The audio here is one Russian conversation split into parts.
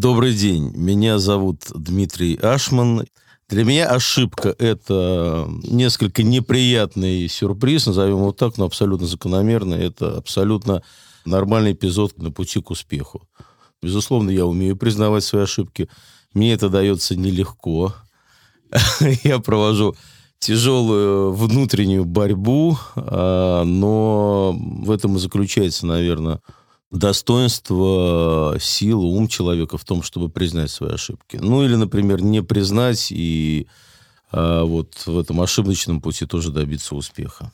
Добрый день. Меня зовут Дмитрий Ашман. Для меня ошибка – это несколько неприятный сюрприз, назовем его так, но абсолютно закономерный. Это абсолютно нормальный эпизод на пути к успеху. Безусловно, я умею признавать свои ошибки. Мне это дается нелегко. Я провожу тяжелую внутреннюю борьбу, а, но в этом и заключается, наверное, достоинство, сила, ум человека в том, чтобы признать свои ошибки. Ну или, например, не признать и а, вот в этом ошибочном пути тоже добиться успеха.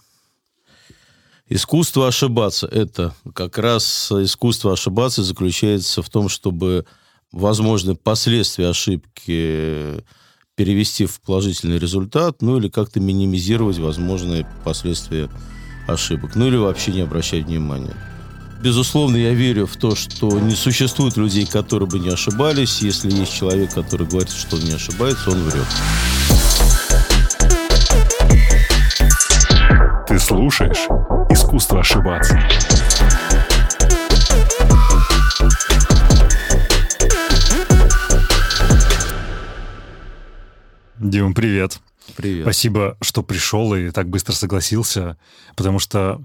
Искусство ошибаться – это как раз искусство ошибаться заключается в том, чтобы возможные последствия ошибки перевести в положительный результат, ну или как-то минимизировать возможные последствия ошибок, ну или вообще не обращать внимания. Безусловно, я верю в то, что не существует людей, которые бы не ошибались. Если есть человек, который говорит, что он не ошибается, он врет. Ты слушаешь «Искусство ошибаться». Дима, привет. Привет. Спасибо, что пришел и так быстро согласился, потому что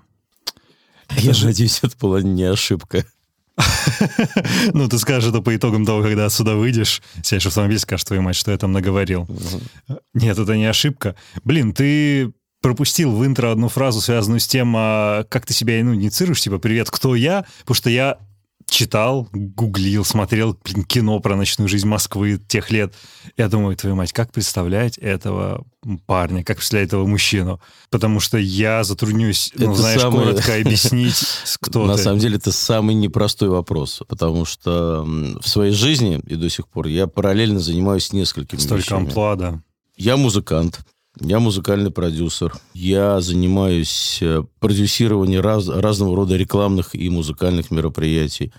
я надеюсь, это была не ошибка. Ну, ты скажешь это по итогам того, когда отсюда выйдешь, сядешь в автомобиль, скажешь твою мать, что я там наговорил. Нет, это не ошибка. Блин, ты пропустил в интро одну фразу, связанную с тем, а как ты себя ну, инициируешь, типа «Привет, кто я?», потому что я читал, гуглил, смотрел блин, кино про ночную жизнь Москвы тех лет. Я думаю, твою мать, как представлять этого парня, как представлять этого мужчину? Потому что я затруднюсь, ну, это знаешь, самый... коротко объяснить, кто На ты. самом деле это самый непростой вопрос, потому что в своей жизни и до сих пор я параллельно занимаюсь несколькими Столько вещами. амплуа, да. Я музыкант, я музыкальный продюсер. Я занимаюсь э, продюсированием раз, разного рода рекламных и музыкальных мероприятий.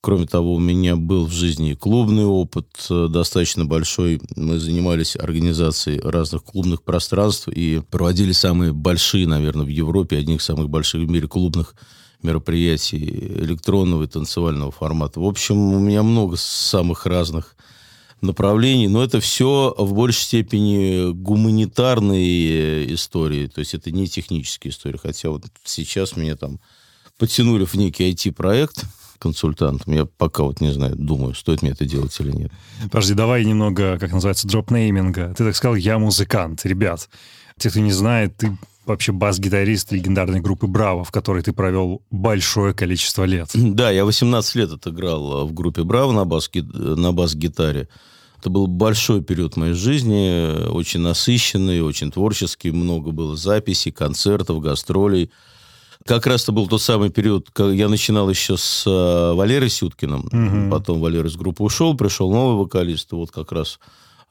Кроме того, у меня был в жизни клубный опыт э, достаточно большой. Мы занимались организацией разных клубных пространств и проводили самые большие, наверное, в Европе, одних из самых больших в мире клубных мероприятий электронного и танцевального формата. В общем, у меня много самых разных направлений, но это все в большей степени гуманитарные э, истории, то есть это не технические истории, хотя вот сейчас меня там подтянули в некий IT-проект консультантом. Я пока вот не знаю, думаю, стоит мне это делать или нет. Подожди, давай немного, как называется, дропнейминга. Ты так сказал, я музыкант. Ребят, те, кто не знает, ты вообще бас-гитарист легендарной группы «Браво», в которой ты провел большое количество лет. Да, я 18 лет отыграл в группе «Браво» на, бас на бас-гитаре. Это был большой период моей жизни, очень насыщенный, очень творческий, много было записей, концертов, гастролей. Как раз это был тот самый период, когда я начинал еще с э, Валерой Сюткиным, угу. потом Валера из группы ушел, пришел новый вокалист, вот как раз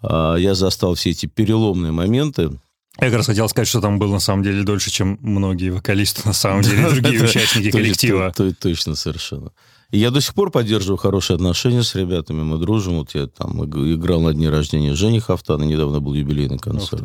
э, я застал все эти переломные моменты. Я как раз хотел сказать, что там было на самом деле дольше, чем многие вокалисты, на самом деле, другие участники коллектива. Точно, совершенно. Я до сих пор поддерживаю хорошие отношения с ребятами, мы дружим. Вот я там играл на дне рождения Жени Хафтана, недавно был юбилейный концерт.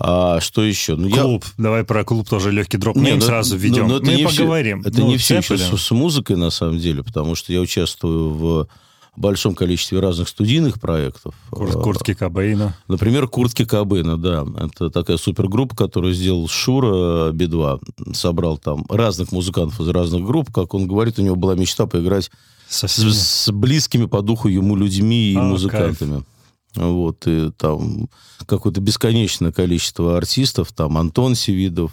А что еще? Ну, клуб. Я... Давай про клуб тоже легкий дроп не, ну, сразу введем. Но, но Мы не поговорим. Все, это ну, не все еще с, с музыкой, на самом деле, потому что я участвую в большом количестве разных студийных проектов. Кур куртки Кобейна. Например, Куртки Кобейна, да. Это такая супергруппа, которую сделал Шура Би-2. Собрал там разных музыкантов из разных групп. Как он говорит, у него была мечта поиграть с, с близкими по духу ему людьми и а, музыкантами. Кайф. Вот, и там какое-то бесконечное количество артистов. Там Антон Севидов,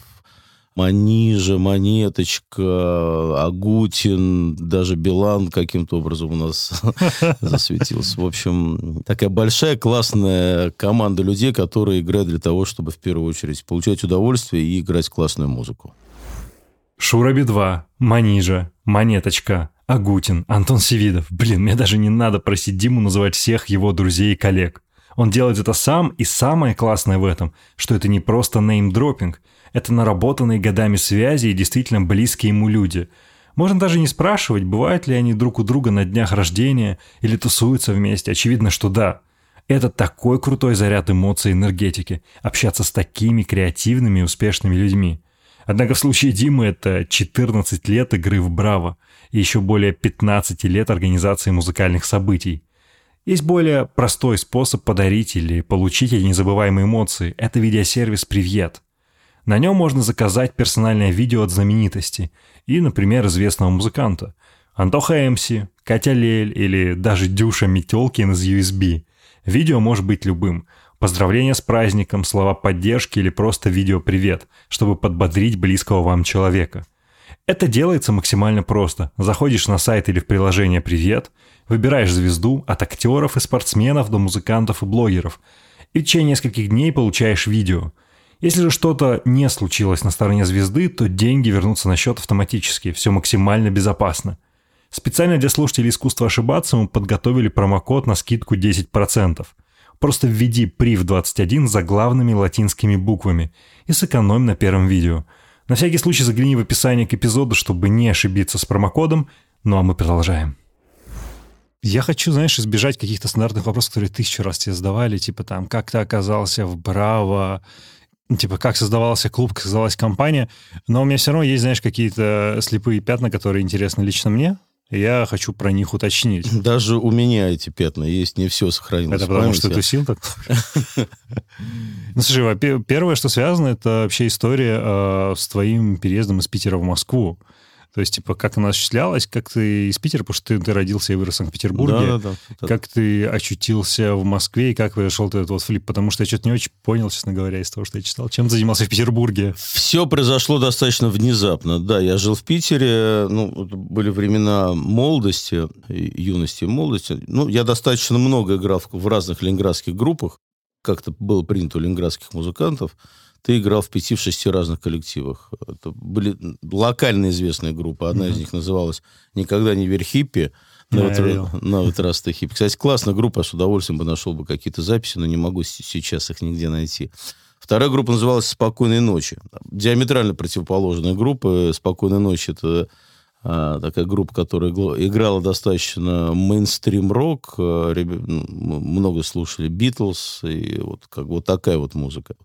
Манижа, Монеточка, Агутин, даже Билан каким-то образом у нас засветился. В общем, такая большая, классная команда людей, которые играют для того, чтобы в первую очередь получать удовольствие и играть классную музыку. Шураби 2, Манижа, Монеточка, Агутин, Антон Севидов. Блин, мне даже не надо просить Диму называть всех его друзей и коллег. Он делает это сам, и самое классное в этом, что это не просто неймдропинг – это наработанные годами связи и действительно близкие ему люди. Можно даже не спрашивать, бывают ли они друг у друга на днях рождения или тусуются вместе. Очевидно, что да. Это такой крутой заряд эмоций и энергетики – общаться с такими креативными и успешными людьми. Однако в случае Димы это 14 лет игры в Браво и еще более 15 лет организации музыкальных событий. Есть более простой способ подарить или получить эти незабываемые эмоции. Это видеосервис «Привет». На нем можно заказать персональное видео от знаменитости и, например, известного музыканта. Антоха Эмси, Катя Лель или даже Дюша Метелкин из USB. Видео может быть любым. Поздравления с праздником, слова поддержки или просто видео «Привет», чтобы подбодрить близкого вам человека. Это делается максимально просто. Заходишь на сайт или в приложение «Привет», Выбираешь звезду от актеров и спортсменов до музыкантов и блогеров. И в течение нескольких дней получаешь видео. Если же что-то не случилось на стороне звезды, то деньги вернутся на счет автоматически. Все максимально безопасно. Специально для слушателей искусства ошибаться мы подготовили промокод на скидку 10%. Просто введи PRIV21 за главными латинскими буквами и сэкономь на первом видео. На всякий случай загляни в описание к эпизоду, чтобы не ошибиться с промокодом. Ну а мы продолжаем. Я хочу, знаешь, избежать каких-то стандартных вопросов, которые тысячу раз тебе задавали, типа там, как ты оказался в Браво, типа, как создавался клуб, как создавалась компания. Но у меня все равно есть, знаешь, какие-то слепые пятна, которые интересны лично мне. Я хочу про них уточнить. Даже у меня эти пятна есть, не все сохранилось. Это потому, что ты тусил так? Ну, слушай, первое, что связано, это вообще история э, с твоим переездом из Питера в Москву. То есть, типа, как она осуществлялась, как ты из Питера, потому что ты, ты родился и вырос в Санкт-Петербурге, да, да, да. как ты очутился в Москве и как произошел этот вот флип, потому что я что-то не очень понял, честно говоря, из того, что я читал. Чем ты занимался в Петербурге? Все произошло достаточно внезапно. Да, я жил в Питере, ну, были времена молодости, юности и молодости. Ну, я достаточно много играл в разных ленинградских группах, как-то было принято у ленинградских музыкантов ты играл в пяти, в шести разных коллективах. Это были локально известные группы. Одна mm-hmm. из них называлась «Никогда не верь хиппи». На, yeah, вот, на вот раз ты хиппи. Кстати, классная группа, я с удовольствием бы нашел бы какие-то записи, но не могу сейчас их нигде найти. Вторая группа называлась «Спокойной ночи». Диаметрально противоположная группа. «Спокойной ночи» — это а, такая группа, которая играла достаточно мейнстрим-рок. Ну, много слушали «Битлз», и вот, как, вот такая вот музыка.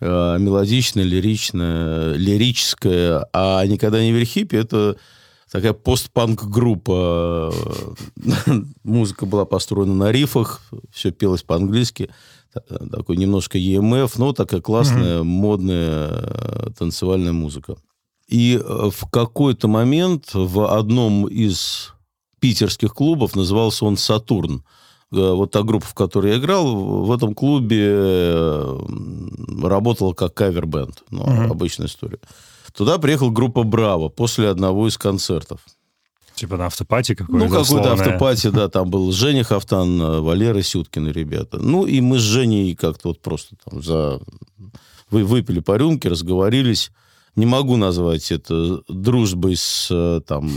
Э, мелодичная, лиричная, лирическая, а «Никогда не верхипи» — это такая постпанк-группа. Музыка была построена на рифах, все пелось по-английски. Такой немножко EMF, но такая классная, mm-hmm. модная э, танцевальная музыка. И э, в какой-то момент в одном из питерских клубов, назывался он «Сатурн», вот та группа, в которой я играл, в этом клубе э, работала как кавер-бенд. Ну, угу. обычная история. Туда приехала группа «Браво» после одного из концертов. Типа на автопате какой-то? Ну, какой-то автопати, да, там был Женя Хафтан, э, Валера Сюткин и ребята. Ну, и мы с Женей как-то вот просто там за... Вы выпили по рюмке, разговорились не могу назвать это дружбой с э, там...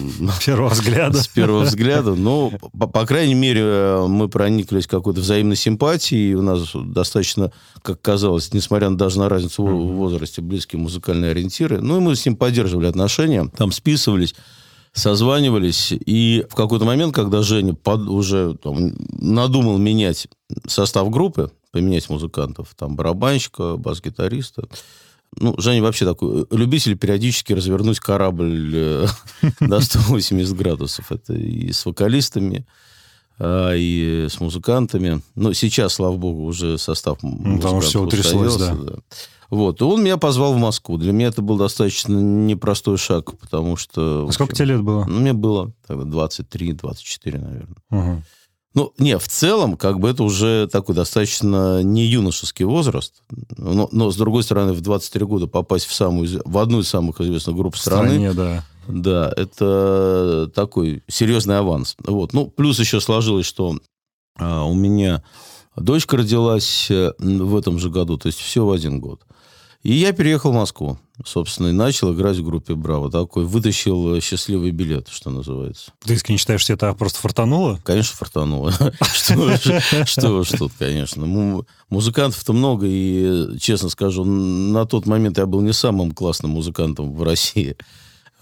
Первого взгляда. С первого взгляда, но, по, по крайней мере, мы прониклись какой-то взаимной симпатией, и у нас достаточно, как казалось, несмотря на, даже на разницу в возрасте, близкие музыкальные ориентиры. Ну, и мы с ним поддерживали отношения, там списывались, созванивались, и в какой-то момент, когда Женя под, уже там, надумал менять состав группы, поменять музыкантов, там барабанщика, бас-гитариста, ну, Женя вообще такой любитель периодически развернуть корабль э, до 180 градусов. Это и с вокалистами, а, и с музыкантами. Но сейчас, слава богу, уже состав ну, Там все утряслось, да. да. Вот. И он меня позвал в Москву. Для меня это был достаточно непростой шаг, потому что... А сколько тебе лет было? Ну, мне было тогда 23-24, наверное. Угу. Ну, не, в целом, как бы это уже такой достаточно не юношеский возраст, но, но с другой стороны, в 23 года попасть в, самую, в одну из самых известных групп страны, стране, да. да, это такой серьезный аванс. Вот. Ну, плюс еще сложилось, что а, у меня дочка родилась э, в этом же году, то есть все в один год. И я переехал в Москву, собственно, и начал играть в группе «Браво». Такой вытащил э, счастливый билет, что называется. Ты искренне считаешь, что это просто фартануло? Конечно, фартануло. Что уж тут, конечно. Музыкантов-то много, и, честно скажу, на тот момент я был не самым классным музыкантом в России.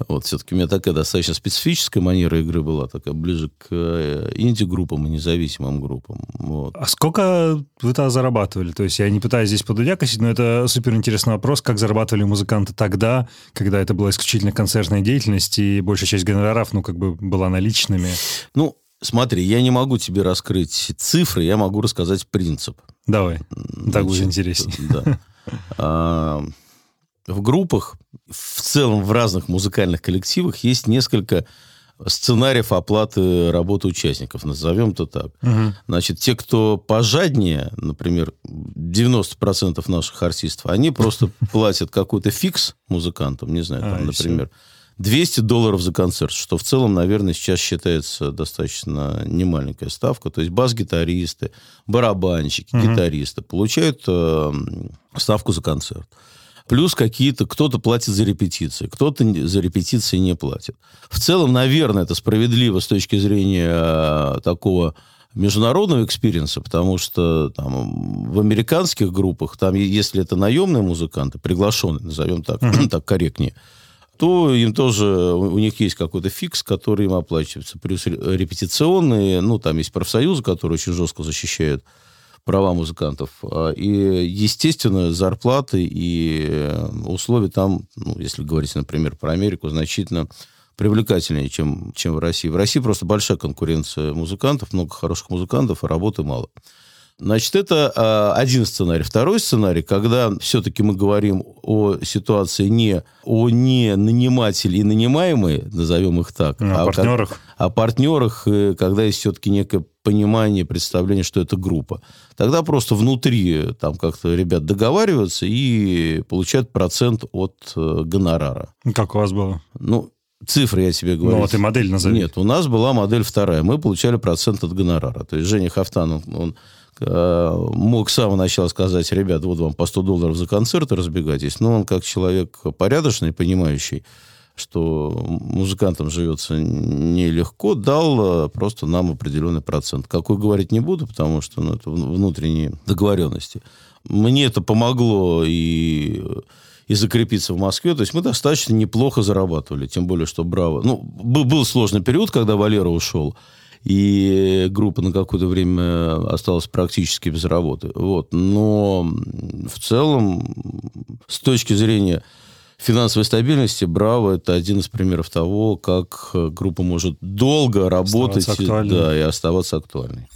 Вот, все-таки у меня такая достаточно специфическая манера игры была, такая ближе к э, инди-группам и независимым группам. Вот. А сколько вы тогда зарабатывали? То есть я не пытаюсь здесь подудякосить, но это супер интересный вопрос, как зарабатывали музыканты тогда, когда это была исключительно концертная деятельность, и большая часть гонораров, ну, как бы была наличными? Ну, Смотри, я не могу тебе раскрыть цифры, я могу рассказать принцип. Давай, так будет интереснее. Да. А, в группах, в целом в разных музыкальных коллективах есть несколько сценариев оплаты работы участников, назовем это так. Угу. Значит, те, кто пожаднее, например, 90% наших артистов, они просто платят какой-то фикс музыкантам, не знаю, там, А, например, 200 долларов за концерт, что в целом, наверное, сейчас считается достаточно немаленькая ставка. То есть бас-гитаристы, барабанщики, Мгм. гитаристы получают э, ставку за концерт. Плюс какие-то, кто-то платит за репетиции, кто-то за репетиции не платит. В целом, наверное, это справедливо с точки зрения э, такого международного experience а, потому что там, в американских группах, там, если это наемные музыканты, приглашенные, назовем так, Мгм. так корректнее, то им тоже, у них есть какой-то фикс, который им оплачивается. Плюс ре- репетиционные, ну, там есть профсоюзы, которые очень жестко защищают права музыкантов. А, И, естественно, зарплаты и э, условия там, ну, если говорить, например, про Америку, значительно привлекательнее, чем, чем в России. В России просто большая конкуренция музыкантов, много хороших музыкантов, а работы мало. Значит, это а, один сценарий. Второй сценарий, когда все-таки мы говорим о ситуации не о не нанимателе и нанимаемые, назовем их так, Ну, О а как- партнерах. о партнерах, э, когда есть все-таки некое понимание, представление, что это группа. Тогда просто внутри там как-то ребят договариваются и получают процент от э, гонорара. Как у вас было? Ну, цифры я тебе говорю. Ну, вот и модель назови. Нет, у нас была модель вторая. Мы получали процент от гонорара. То есть Женя Хафтан, он, он, э, мог с самого начала сказать, ребят, вот вам по 100 долларов за концерт, разбегайтесь. Но он как человек порядочный, понимающий, что музыкантам живется нелегко, дал э, просто нам определенный процент. Какой говорить не буду, потому что ну, это вн- внутренние договоренности. Мне это помогло и и закрепиться в Москве. То есть мы достаточно неплохо зарабатывали, тем более, что Браво... Ну, был, был сложный период, когда Валера ушел, и группа на какое-то время осталась практически без работы. Вот. Но в целом, с точки зрения финансовой стабильности, Браво это один из примеров того, как группа может долго работать да, и оставаться актуальной.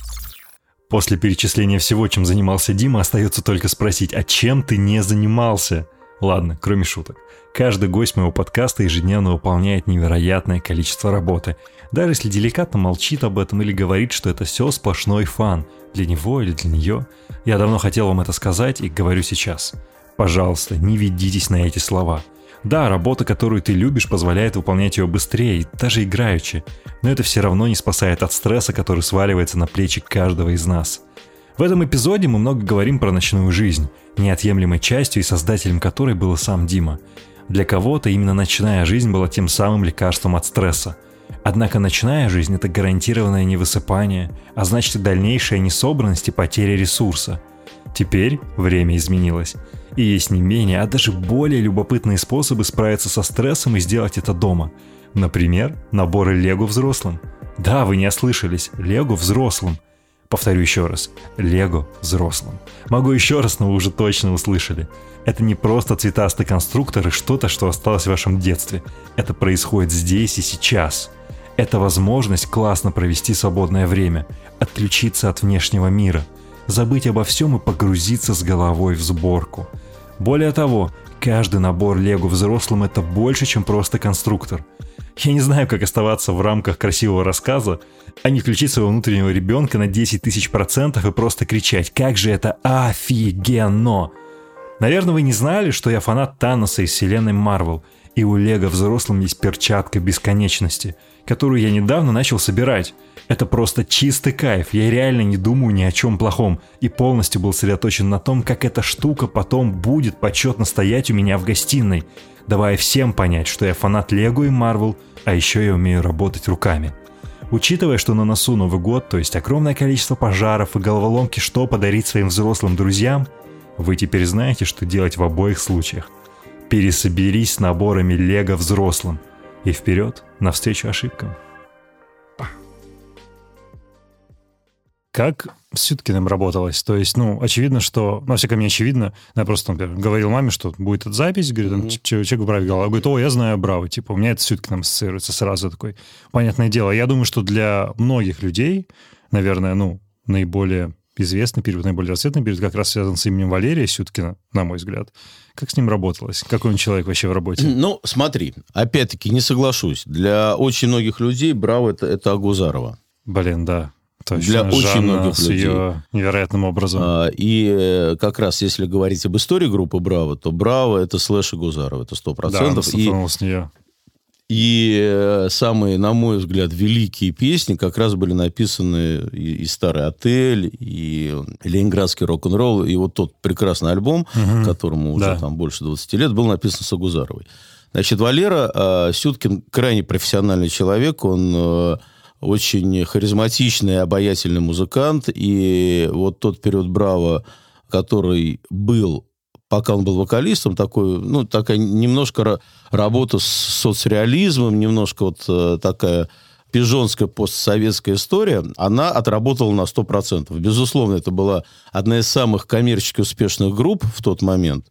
После перечисления всего, чем занимался Дима, остается только спросить, а чем ты не занимался? Ладно, кроме шуток. Каждый гость моего подкаста ежедневно выполняет невероятное количество работы. Даже если деликатно молчит об этом или говорит, что это все сплошной фан. Для него или для нее. Я давно хотел вам это сказать и говорю сейчас. Пожалуйста, не ведитесь на эти слова. Да, работа, которую ты любишь, позволяет выполнять ее быстрее, даже играючи, но это все равно не спасает от стресса, который сваливается на плечи каждого из нас. В этом эпизоде мы много говорим про ночную жизнь, неотъемлемой частью и создателем которой был сам Дима. Для кого-то именно ночная жизнь была тем самым лекарством от стресса. Однако ночная жизнь – это гарантированное невысыпание, а значит и дальнейшая несобранность и потеря ресурса. Теперь время изменилось. И есть не менее, а даже более любопытные способы справиться со стрессом и сделать это дома. Например, наборы Лего взрослым. Да, вы не ослышались, Лего взрослым. Повторю еще раз, Лего взрослым. Могу еще раз, но вы уже точно услышали. Это не просто цветастый конструктор и что-то, что осталось в вашем детстве. Это происходит здесь и сейчас. Это возможность классно провести свободное время, отключиться от внешнего мира, забыть обо всем и погрузиться с головой в сборку. Более того, каждый набор Лего взрослым это больше, чем просто конструктор. Я не знаю, как оставаться в рамках красивого рассказа, а не включить своего внутреннего ребенка на 10 тысяч процентов и просто кричать «Как же это офигенно!» Наверное, вы не знали, что я фанат Таноса из вселенной Марвел, и у Лего взрослым есть перчатка бесконечности, которую я недавно начал собирать. Это просто чистый кайф, я реально не думаю ни о чем плохом, и полностью был сосредоточен на том, как эта штука потом будет почетно стоять у меня в гостиной, давая всем понять, что я фанат Лего и Марвел, а еще я умею работать руками. Учитывая, что на носу Новый год, то есть огромное количество пожаров и головоломки, что подарить своим взрослым друзьям, вы теперь знаете, что делать в обоих случаях. Пересоберись с наборами Лего взрослым. И вперед, навстречу ошибкам. Как с Сюткиным работалось? То есть, ну, очевидно, что, ну, всякое мне очевидно, я просто, например, говорил маме, что будет эта запись, говорит, там, mm-hmm. человек в Браве говорил, говорит, о, я знаю Браво, типа, у меня это с Сюткиным ассоциируется сразу такой. Понятное дело, я думаю, что для многих людей, наверное, ну, наиболее известный период, наиболее расцветный период как раз связан с именем Валерия Сюткина, на мой взгляд. Как с ним работалось? Какой он человек вообще в работе? Ну, смотри, опять-таки не соглашусь. Для очень многих людей Браво это, это Агузарова. Блин, да. Точно. Для Жанна очень многих с людей. ее невероятным образом. А, и э, как раз, если говорить об истории группы Браво, то Браво это слэш и Гузарова, это сто процентов. Да, и, с нее. И э, самые, на мой взгляд, великие песни как раз были написаны и, и «Старый отель», и «Ленинградский рок-н-ролл», и вот тот прекрасный альбом, угу. которому уже да. там больше 20 лет, был написан с Агузаровой. Значит, Валера э, Сюткин крайне профессиональный человек, он э, очень харизматичный, обаятельный музыкант, и вот тот период «Браво», который был пока он был вокалистом, такой, ну, такая немножко работа с соцреализмом, немножко вот э, такая пижонская постсоветская история, она отработала на 100%. Безусловно, это была одна из самых коммерчески успешных групп в тот момент.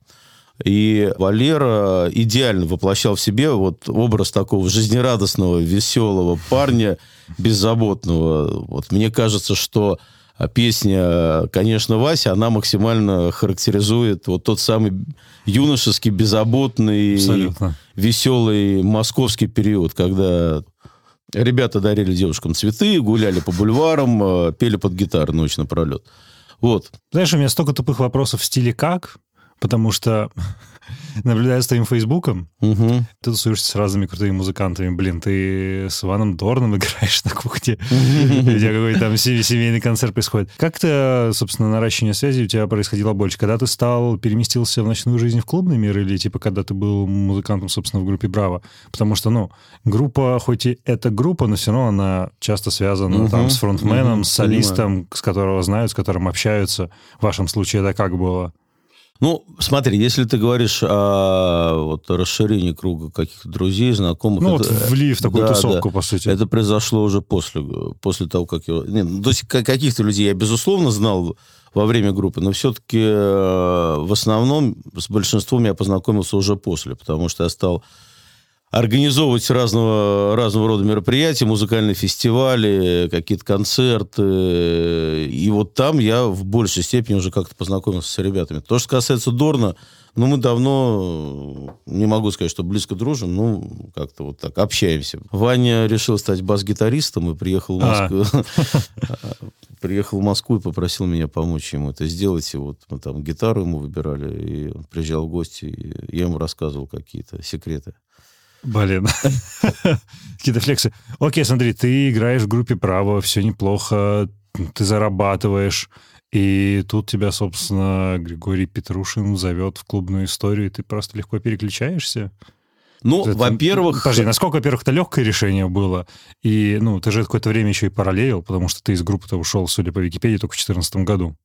И Валера идеально воплощал в себе вот образ такого жизнерадостного, веселого парня, беззаботного. Вот мне кажется, что песня, конечно, Вася, она максимально характеризует вот тот самый юношеский, беззаботный, Абсолютно. веселый московский период, когда ребята дарили девушкам цветы, гуляли по бульварам, э, пели под гитару ночь напролет. Вот. Знаешь, у меня столько тупых вопросов в стиле «как», потому что наблюдая за твоим фейсбуком, угу. ты тусуешься с разными крутыми музыкантами. Блин, ты с Иваном Дорном играешь на кухне. У тебя какой-то там семейный концерт происходит. Как то собственно, наращивание связи у тебя происходило больше? Когда ты стал, переместился в ночную жизнь в клубный мир или, типа, когда ты был музыкантом, собственно, в группе «Браво»? Потому что, ну, группа, хоть и это группа, но все равно она часто связана там с фронтменом, с солистом, с которого знают, с которым общаются. В вашем случае это как было? Ну, смотри, если ты говоришь о вот, расширении круга каких-то друзей, знакомых... Ну, это, вот влив в такую да, тусовку, да, по сути. Это произошло уже после, после того, как я... Нет, ну, то есть каких-то людей я, безусловно, знал во время группы, но все-таки э, в основном с большинством я познакомился уже после, потому что я стал организовывать разного, разного рода мероприятия, музыкальные фестивали, какие-то концерты. И вот там я в большей степени уже как-то познакомился с ребятами. То, что касается Дорна, ну, мы давно, не могу сказать, что близко дружим, ну, как-то вот так, общаемся. Ваня решил стать бас-гитаристом и приехал в а. Москву. Приехал в Москву и попросил меня помочь ему это сделать. И вот мы там гитару ему выбирали, и он приезжал в гости, и я ему рассказывал какие-то секреты. Блин. Какие-то флексы. Окей, смотри, ты играешь в группе «Право», все неплохо, ты зарабатываешь, и тут тебя, собственно, Григорий Петрушин зовет в клубную историю, и ты просто легко переключаешься. Ну, это, во-первых... Подожди, насколько, во-первых, это легкое решение было? И, ну, ты же какое-то время еще и параллелил, потому что ты из группы-то ушел, судя по Википедии, только в 2014 году.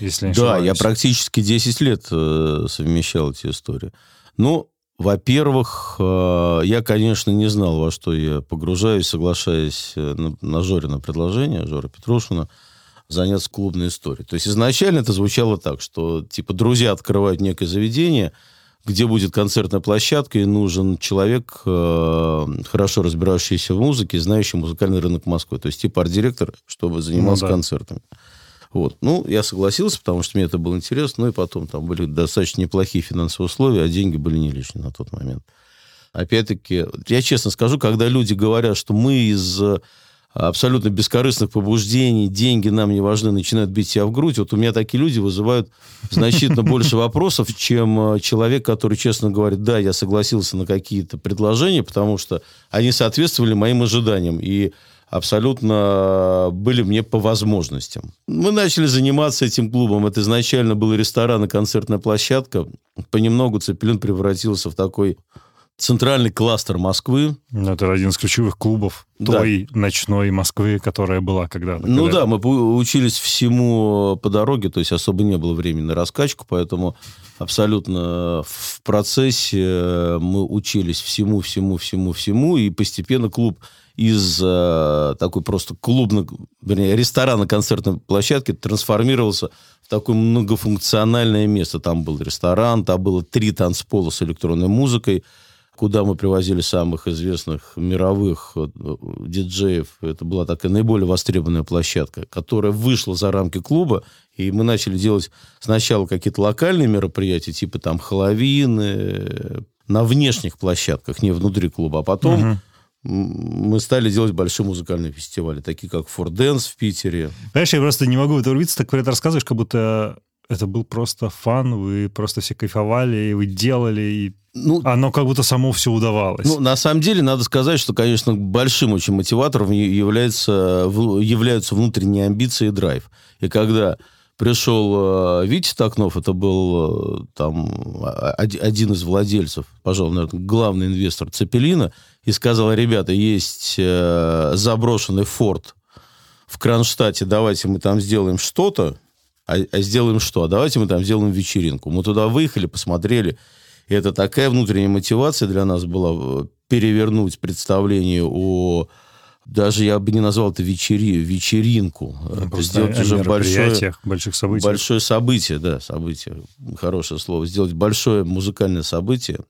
Если не да, я практически 10 лет э, совмещал эти истории. Ну, во-первых, э, я, конечно, не знал, во что я погружаюсь, соглашаясь э, на, на Жорина предложение, Жора Петрушина, заняться клубной историей. То есть изначально это звучало так, что типа друзья открывают некое заведение, где будет концертная площадка, и нужен человек, э, хорошо разбирающийся в музыке, знающий музыкальный рынок Москвы. То есть типа арт-директор, чтобы занимался ну, да. концертами. Вот. Ну, я согласился, потому что мне это было интересно. Ну, и потом там были достаточно неплохие финансовые условия, а деньги были не лишние на тот момент. Опять-таки, я честно скажу, когда люди говорят, что мы из э, абсолютно бескорыстных побуждений, деньги нам не важны, начинают бить себя в грудь. Вот у меня такие люди вызывают значительно больше вопросов, чем э, человек, который честно говорит, да, я согласился на какие-то предложения, потому что они соответствовали моим ожиданиям. И абсолютно были мне по возможностям. Мы начали заниматься этим клубом. Это изначально был ресторан и концертная площадка. Понемногу Цепелин превратился в такой центральный кластер Москвы. Ну, это один из ключевых клубов да. той ночной Москвы, которая была когда-то. Ну когда да, мы учились всему по дороге, то есть особо не было времени на раскачку, поэтому абсолютно в процессе мы учились всему, всему, всему, всему, и постепенно клуб из э, такой просто клубной, вернее, ресторана концертной площадки трансформировался в такое многофункциональное место. Там был ресторан, там было три танцпола с электронной музыкой, куда мы привозили самых известных мировых э, диджеев. Это была такая наиболее востребованная площадка, которая вышла за рамки клуба, и мы начали делать сначала какие-то локальные мероприятия, типа там Хэллоуин, э, на внешних площадках, не внутри клуба, а потом... Угу мы стали делать большие музыкальные фестивали, такие как Форд Дэнс в Питере. Знаешь, я просто не могу это урвиться, так это рассказываешь, как будто это был просто фан, вы просто все кайфовали, и вы делали, и ну, оно как будто само все удавалось. Ну, на самом деле, надо сказать, что, конечно, большим очень мотиватором является, являются внутренние амбиции и драйв. И когда пришел э, Витя Токнов, это был э, там один из владельцев, пожалуй, наверное, главный инвестор Цепелина, и сказал, ребята, есть э, заброшенный форт в Кронштадте, давайте мы там сделаем что-то, а, а сделаем что? А давайте мы там сделаем вечеринку. Мы туда выехали, посмотрели, и это такая внутренняя мотивация для нас была перевернуть представление о даже я бы не назвал это вечери, вечеринку. Ну, это сделать уже большое, больших событий. Большое событие, да, событие, хорошее слово. Сделать большое музыкальное событие.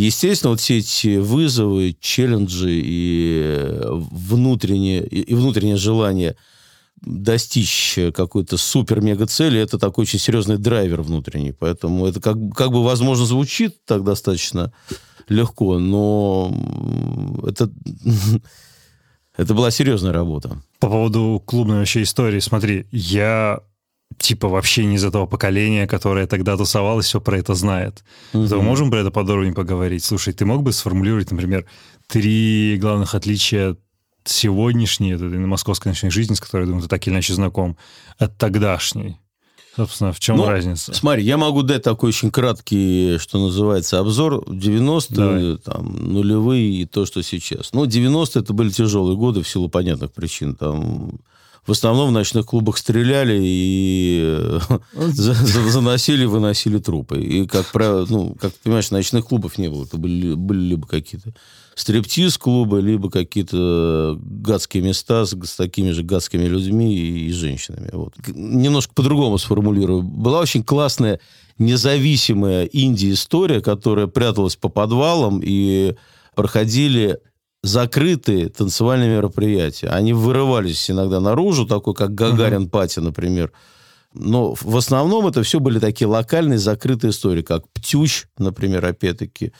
Естественно, вот все эти вызовы, челленджи и внутреннее, и внутреннее желание достичь какой-то супер-мега цели, это такой очень серьезный драйвер внутренний. Поэтому это как, как бы, возможно, звучит так достаточно легко, но это это была серьезная работа. По поводу клубной вообще истории, смотри, я типа вообще не из этого поколения, которое тогда тусовалось, все про это знает. Угу. То мы можем про это подробнее поговорить? Слушай, ты мог бы сформулировать, например, три главных отличия сегодняшней, этой московской ночной жизни, с которой, я думаю, ты так или иначе знаком, от тогдашней? Собственно, в чем ну, разница? Смотри, я могу дать такой очень краткий, что называется, обзор 90-е, там, нулевые и то, что сейчас. Ну, 90-е это были тяжелые годы в силу понятных причин. Там в основном в ночных клубах стреляли и заносили, выносили трупы. И, как правило, ну, как ты понимаешь, ночных клубов не было. Это были, были либо какие-то стриптиз-клубы, либо какие-то гадские места с, с такими же гадскими людьми и, и женщинами. Вот. Немножко по-другому сформулирую. Была очень классная независимая инди-история, которая пряталась по подвалам и проходили закрытые танцевальные мероприятия. Они вырывались иногда наружу, такой как Гагарин uh-huh. Пати, например. Но в основном это все были такие локальные закрытые истории, как Птющ, например, опять-таки,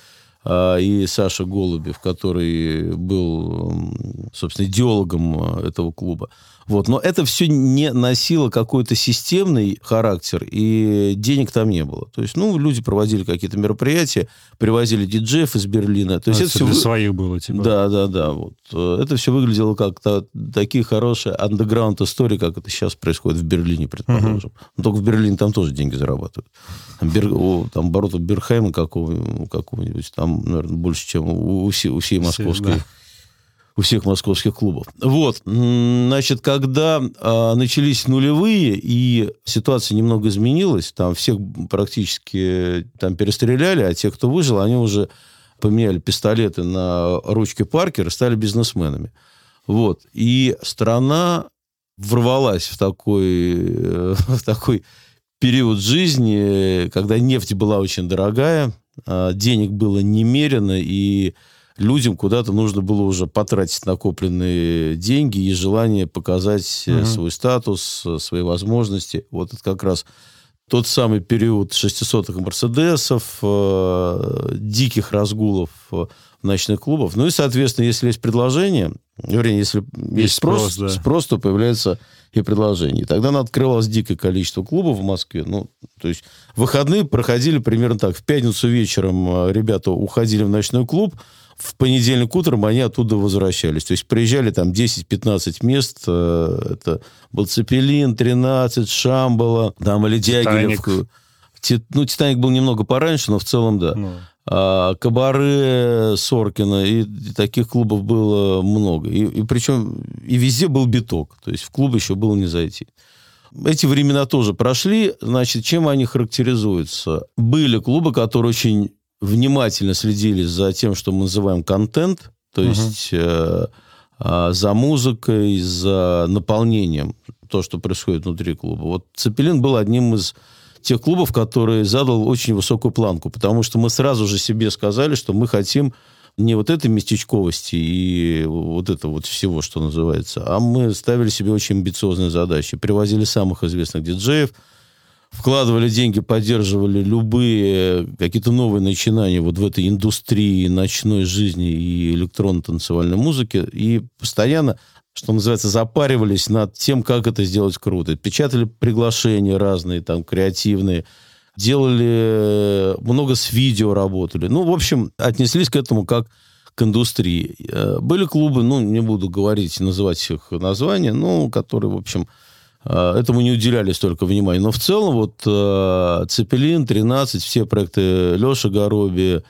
а, и Саша Голубев, который был, собственно, идеологом а, этого клуба. Вот. Но это все не носило какой-то системный характер, и денег там не было. То есть, ну, люди проводили какие-то мероприятия, привозили диджеев из Берлина. То есть, а это, все... для своих было, типа. Да, да, да. Вот. Это все выглядело как -то, такие хорошие андеграунд истории, как это сейчас происходит в Берлине, предположим. Uh-huh. Но только в Берлине там тоже деньги зарабатывают. Там, Бер... там оборотов Берхайма какого- какого-нибудь, там, наверное, больше, чем у, у, всей, у всей московской... Все, да у всех московских клубов. Вот, значит, когда а, начались нулевые, и ситуация немного изменилась, там всех практически там перестреляли, а те, кто выжил, они уже поменяли пистолеты на ручки Паркера, стали бизнесменами. Вот, и страна ворвалась в такой, в такой период жизни, когда нефть была очень дорогая, а, денег было немерено, и людям куда-то нужно было уже потратить накопленные деньги и желание показать угу. свой статус, э, свои возможности. Вот это как раз тот самый период 600-х Мерседесов, э, диких разгулов в ночных клубов. Ну и, соответственно, если есть предложение, вернее, если есть, есть спрос, спрос, да. спрос, то появляется и предложение. И тогда открывалось дикое количество клубов в Москве. Ну, то есть выходные проходили примерно так. В пятницу вечером ребята уходили в ночной клуб, в понедельник утром они оттуда возвращались. То есть приезжали там 10-15 мест. Э, это был Цепелин, 13, Шамбала, там или Дягилев. Ну, Титаник был немного пораньше, но в целом, да. Ну. А, Кабары Соркина, и, и таких клубов было много. И, и причем и везде был биток. То есть в клуб еще было не зайти. эти времена тоже прошли. Значит, чем они характеризуются? Были клубы, которые очень внимательно следили за тем, что мы называем контент, то угу. есть э, э, за музыкой, за наполнением, то, что происходит внутри клуба. Вот Цепелин был одним из тех клубов, который задал очень высокую планку, потому что мы сразу же себе сказали, что мы хотим не вот этой местечковости и вот это вот всего, что называется, а мы ставили себе очень амбициозные задачи. Привозили самых известных диджеев, вкладывали деньги, поддерживали любые какие-то новые начинания вот в этой индустрии ночной жизни и электронно-танцевальной музыки, и постоянно что называется, запаривались над тем, как это сделать круто. Печатали приглашения разные, там, креативные, делали много с видео работали. Ну, в общем, отнеслись к этому как к индустрии. Э, были клубы, ну, не буду говорить, называть их названия, ну, которые, в общем, э, этому не уделяли столько внимания. Но в целом вот э, Цепелин, 13, все проекты Леши Гороби,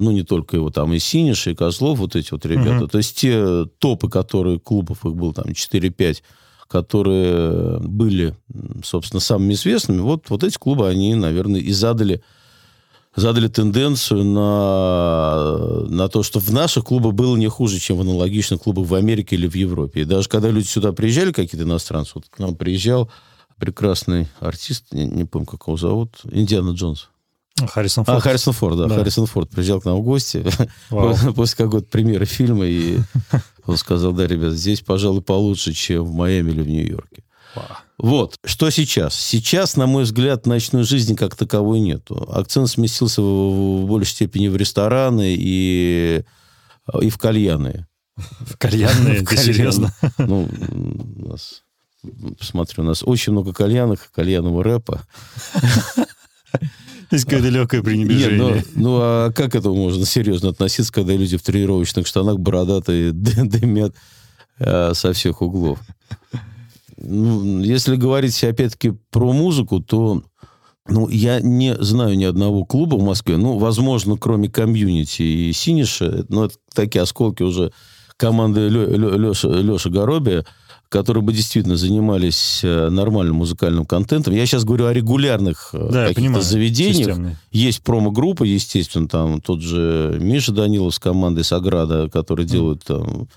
ну, не только его, там и Синиш, и Козлов, вот эти вот ребята. Угу. То есть те топы, которые клубов, их было там 4-5, которые были, собственно, самыми известными, вот, вот эти клубы, они, наверное, и задали, задали тенденцию на, на то, что в наших клубах было не хуже, чем в аналогичных клубах в Америке или в Европе. И даже когда люди сюда приезжали, какие-то иностранцы, вот к нам приезжал прекрасный артист, не, не помню, как его зовут, Индиана Джонс. Харрисон Форд. А, Харрисон Форд, да. да. Харрисон Форд приезжал к нам в гости после какой-то премьеры фильма, и он сказал, да, ребят, здесь, пожалуй, получше, чем в Майами или в Нью-Йорке. Вот. Что сейчас? Сейчас, на мой взгляд, ночной жизни как таковой нету. Акцент сместился в, в большей степени в рестораны и, и в кальяны. В кальянные? Ты серьезно? Ну, у нас, посмотрю, у нас очень много кальянных, кальянного рэпа. Есть какое-то легкое пренебрежение. Нет, ну, ну а как это можно серьезно относиться, когда люди в тренировочных штанах бородатые дымят а, со всех углов? Ну, если говорить, опять-таки, про музыку, то ну, я не знаю ни одного клуба в Москве. Ну, возможно, кроме комьюнити и Синиша, но это такие осколки уже команды Леша, Леша Горобия, которые бы действительно занимались э, нормальным музыкальным контентом. Я сейчас говорю о регулярных э, да, каких-то заведениях. Системный. Есть промо-группа, естественно, там тот же Миша Данилов с командой Саграда, которые mm. делают там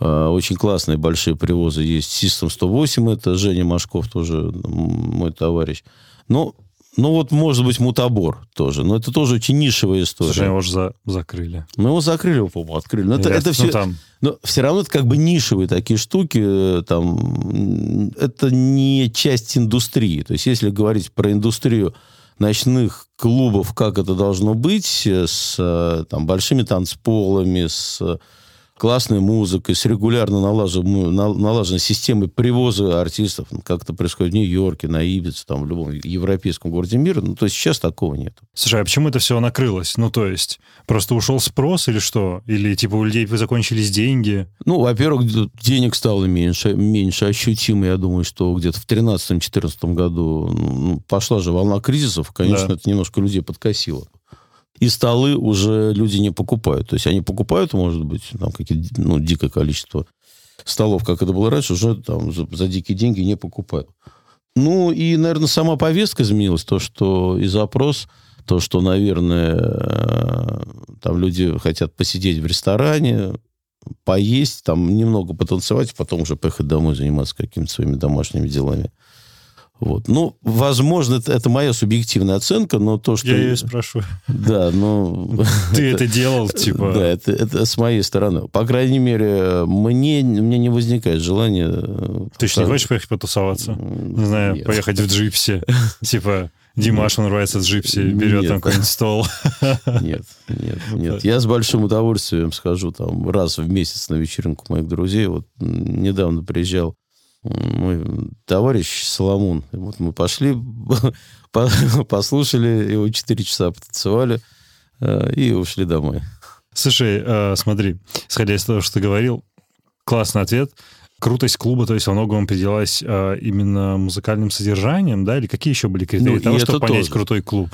э, очень классные большие привозы. Есть System 108, это Женя Машков тоже мой товарищ. Но ну, вот, может быть, мутабор тоже. Но это тоже очень нишевая история. Слушай, его же за, закрыли. Мы его закрыли, по-моему, открыли. Но это, это все... Ну, там... Но все равно это как бы нишевые такие штуки. Э, там, это не часть индустрии. То есть, если говорить про индустрию ночных клубов, как это должно быть, э, с э, там, большими танцполами, с классной музыкой, с регулярно налаженной, налаженной системой привоза артистов, ну, как это происходит в Нью-Йорке, на Ибице, там, в любом европейском городе мира, ну, то есть сейчас такого нет. Слушай, а почему это все накрылось? Ну, то есть, просто ушел спрос или что? Или, типа, у людей закончились деньги? Ну, во-первых, денег стало меньше, меньше ощутимо, я думаю, что где-то в 2013-2014 году ну, пошла же волна кризисов, конечно, да. это немножко людей подкосило и столы уже люди не покупают. То есть они покупают, может быть, там какие-то, ну, дикое количество столов, как это было раньше, уже там за, за дикие деньги не покупают. Ну, и, наверное, сама повестка изменилась, то, что и запрос, то, что, наверное, э, там люди хотят посидеть в ресторане, поесть, там немного потанцевать, потом уже поехать домой заниматься какими-то своими домашними делами. Вот. Ну, возможно, это, это моя субъективная оценка, но то, что... Я ее спрашиваю. Да, ну... Ты это делал, типа... Да, это, это с моей стороны. По крайней мере, мне, мне не возникает желания... Ты же не хочешь поехать потусоваться? Не знаю, поехать в джипсе? Типа, Димаш, он рвается в джипсе, берет нет. там какой-нибудь стол. Нет, нет, нет. Я с большим удовольствием схожу там раз в месяц на вечеринку моих друзей. Вот недавно приезжал мой товарищ Соломон. Вот мы пошли, послушали его 4 часа, потанцевали э, и ушли домой. Слушай, э, смотри, исходя из того, что ты говорил, классный ответ. Крутость клуба, то есть во многом определялась э, именно музыкальным содержанием, да? Или какие еще были критерии ну, того, чтобы понять тоже. крутой клуб?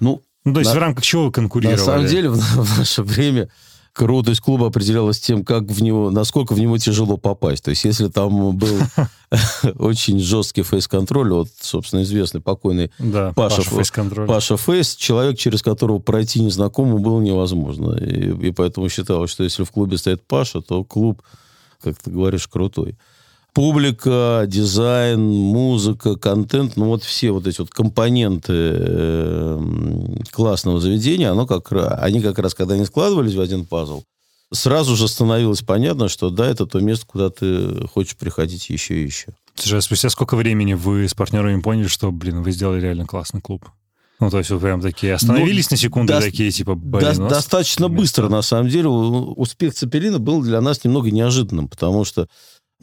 Ну, ну, то есть на, в рамках чего вы конкурировали? На самом деле, в, в наше время крутость клуба определялась тем, как в него, насколько в него тяжело попасть. То есть, если там был очень жесткий фейс-контроль, вот, собственно, известный покойный Да, Паша, Паша фейс-контроль. Паша Фейс, человек, через которого пройти незнакомому было невозможно. И, и поэтому считалось, что если в клубе стоит Паша, то клуб, как ты говоришь, крутой. Публика, дизайн, музыка, контент, ну вот все вот эти вот компоненты э, классного заведения, оно как, они как раз, когда они складывались в один пазл, сразу же становилось понятно, что да, это то место, куда ты хочешь приходить еще и еще. Слушай, а спустя сколько времени вы с партнерами поняли, что, блин, вы сделали реально классный клуб? Ну, то есть вы прям такие остановились на секунду, до- такие, типа, блин, нас достаточно быстро, на самом деле. Успех Цепелина был для нас немного неожиданным, потому что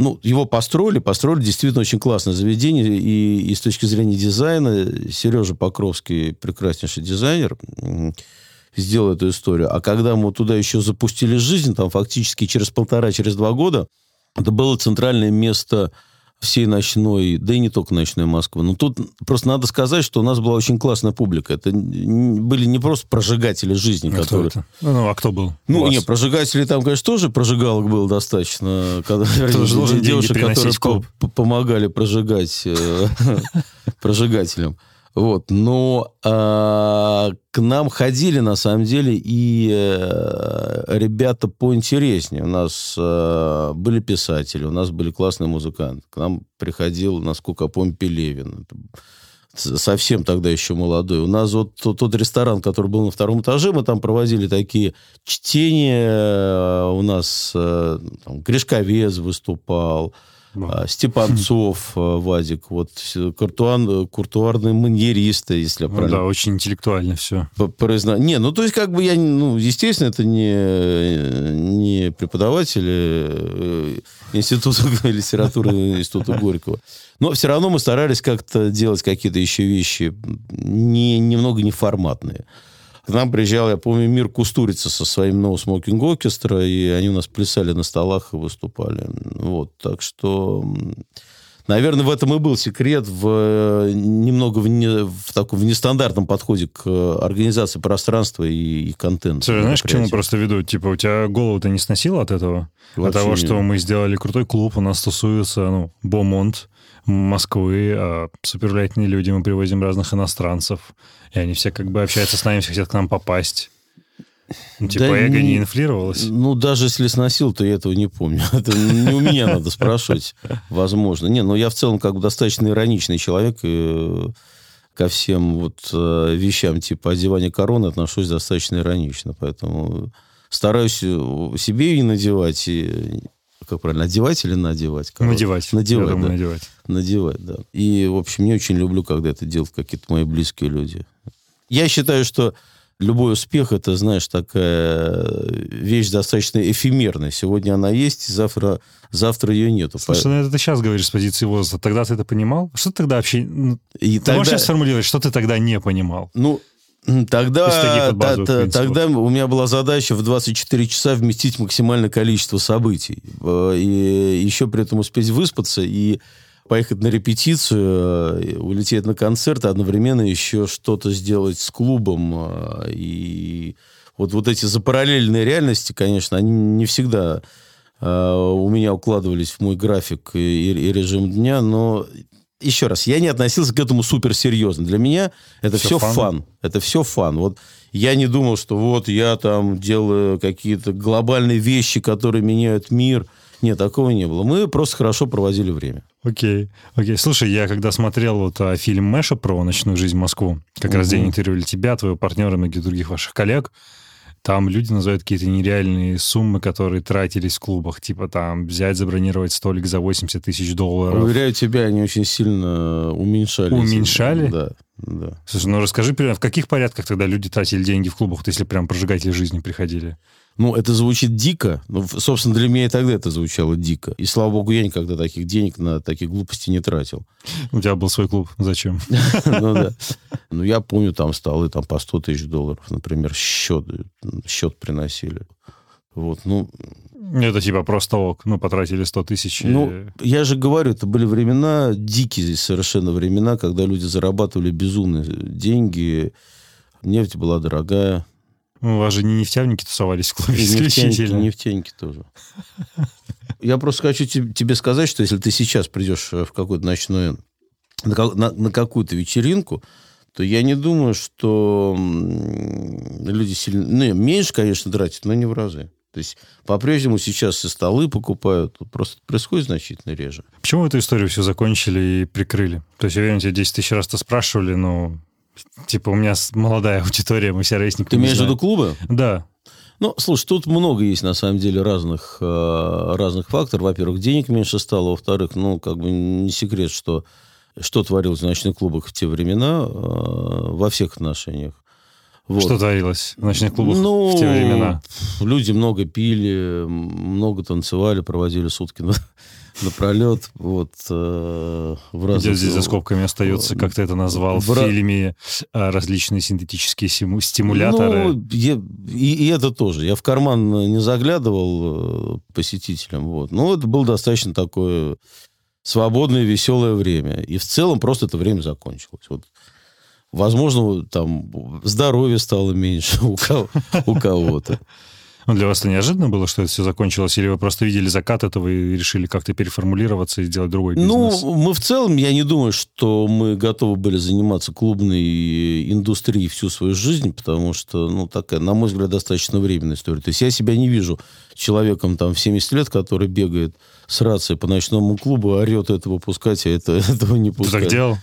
ну, его построили, построили действительно очень классное заведение, и, и с точки зрения дизайна Сережа Покровский, прекраснейший дизайнер, сделал эту историю. А когда мы туда еще запустили жизнь, там фактически через полтора, через два года, это было центральное место всей ночной, да и не только ночной Москвы. Но тут просто надо сказать, что у нас была очень классная публика. Это были не просто прожигатели жизни, А кто которые... это? Ну, ну, а кто был? Ну, вас? нет, прожигателей там, конечно, тоже прожигалок было достаточно. Когда, вернее, девушек, которые по- помогали прожигать э, прожигателям. Вот. Но а, к нам ходили, на самом деле, и э, ребята поинтереснее. У нас э, были писатели, у нас были классные музыканты. К нам приходил, насколько я помню, Пелевин. Совсем тогда еще молодой. У нас вот тот, тот ресторан, который был на втором этаже, мы там проводили такие чтения. Э, У нас э, там, Гришковец выступал, Да. а, Степанцов, э, Вадик, вот куртуан, куртуарные маньеристы, если я Ну правильно да, очень интеллектуально все. произно- Не, ну то есть как бы я, ну естественно, это не, не преподаватель э, Института литературы Института Горького. Но все равно мы старались как-то делать какие-то еще вещи не, немного неформатные. К нам приезжал, я помню, Мир Кустурица со своим No Smoking Orchestra, и они у нас плясали на столах и выступали. Вот, так что... Наверное, в этом и был секрет в э, немного в, не- в таком в нестандартном подходе к э, организации пространства и, и контента. Слушай, знаешь, к чему просто веду? Типа, у тебя голову-то не сносило от этого? от Вообще того, не- что мы сделали крутой клуб, у нас тусуются, ну, Бомонт, Москвы, а супер влиятельные люди, мы привозим разных иностранцев, и они все как бы общаются с нами, все хотят к нам попасть. Ну, типа, Да эго не не- инфлировалось? Ну, даже если сносил, то я этого не помню. Это не у меня надо спрашивать, возможно. Не, но я в целом как бы достаточно ироничный человек, и ко всем вот э, вещам типа одевания короны отношусь достаточно иронично. Поэтому стараюсь э, себе и надевать, и, как правильно, одевать или надевать? корону? Надевать. Надевать, думаю, да. надевать. Надевать, да. И, в общем, не очень люблю, когда это делают какие-то мои близкие люди. Я считаю, что любой успех, это, знаешь, такая вещь достаточно эфемерная. Сегодня она есть, завтра, завтра ее нету. Слушай, ну это ты сейчас говоришь с позиции возраста. Тогда ты это понимал? Что ты тогда вообще... ну, И Ты можешь тогда- сейчас сформулировать, что ты тогда не понимал? Ну, тогда, базовых та- та- тогда у меня была задача в 24 часа вместить максимальное количество событий. Э, И еще при этом успеть выспаться и поехать на репетицию, э, улететь на концерт, а одновременно еще что-то сделать с клубом. э, И вот, вот эти запараллельные реальности, конечно, они не всегда у меня укладывались в мой график и, и режим дня, но еще раз, я не относился к этому суперсерьезно. Для меня это Всё все фан. фан. Это все фан. Вот я не думал, что вот я там делаю какие-то глобальные вещи, которые меняют мир. Нет, такого не было. Мы просто хорошо проводили время. Окей, окей. Слушай, я когда смотрел вот а, фильм Мэша про ночную жизнь в Москву, как раз Мгм. где интервьюировали тебя, твоего партнера, многих других ваших коллег, там люди называют какие-то нереальные суммы, которые тратились в клубах. Типа там взять, забронировать столик за 80 тысяч долларов. Уверяю тебя, они очень сильно уменьшали. Уменьшали? Да, да. Слушай, ну расскажи, примерно, в каких порядках тогда люди тратили деньги в клубах, если прям прожигатели жизни приходили? Ну, это звучит дико. Ну, собственно, для меня и тогда это звучало дико. И, слава богу, я никогда таких денег на такие глупости не тратил. У тебя был свой клуб, зачем? Ну, да. Ну, я помню, там столы там по 100 тысяч долларов, например, счет, счет приносили. Вот, ну, Это типа просто ок, ну потратили 100 тысяч. ну, я же говорю, это были времена, дикие совершенно времена, когда люди зарабатывали безумные деньги, нефть была дорогая. У вас же не нефтяники тусовались в клубе И нефтяники, исключительно. нефтяники тоже. Я просто хочу те- тебе сказать, что если ты сейчас придешь э, в какой-то ночной, на, ка- на- на какую-то вечеринку, то я не думаю, что люди сильно... Ну, меньше, конечно, тратят, но не в разы. То есть по-прежнему сейчас все столы покупают, просто происходит значительно реже. Почему эту историю все закончили и прикрыли? То есть, я уверен, тебя 10 тысяч раз-то спрашивали, но... Типа, у меня молодая аудитория, мы все ровесники. Ты имеешь в виду клубы? Да. Ну, слушай, тут много есть, на самом деле, разных, э, разных факторов. Во-первых, денег меньше стало. Во-вторых, ну, как бы не секрет, что, что творилось в ночных клубах в те времена э, во всех отношениях. Вот. Что творилось в ночных клубах Ну, в те времена? Люди много пили, много танцевали, проводили сутки напролет. Вот, э, в Где разных... здесь за скобками остается, как ты это назвал в, в фильме, а, различные синтетические симу- стимуляторы. Ну, я- и, и это тоже. Я в карман не заглядывал э, посетителям. Вот. Но это было достаточно такое свободное, веселое время. И в целом просто это время закончилось. Вот. Возможно, там здоровье стало меньше у, кого- у кого-то. Ну, для вас это неожиданно было, что это все закончилось? Или вы просто видели закат этого и решили как-то переформулироваться и сделать другой бизнес? Ну, мы в целом, я не думаю, что мы готовы были заниматься клубной индустрией всю свою жизнь, потому что, ну, такая, на мой взгляд, достаточно временная история. То есть я себя не вижу человеком там в 70 лет, который бегает с рацией по ночному клубу, орет этого пускать, а это, этого не Ты пускать. так делал?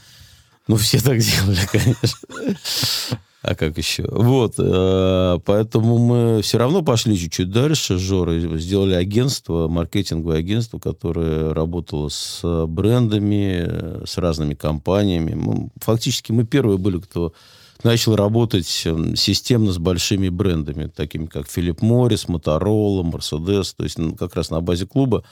Ну, все так делали, конечно. А как еще? Вот, э, поэтому мы все равно пошли чуть-чуть дальше с Жорой, сделали агентство, маркетинговое агентство, которое работало с брендами, э, с разными компаниями. Фактически мы первые были, кто начал работать э, системно с большими брендами, такими как Philip Morris, Motorola, Mercedes, то есть ну, как раз на базе клуба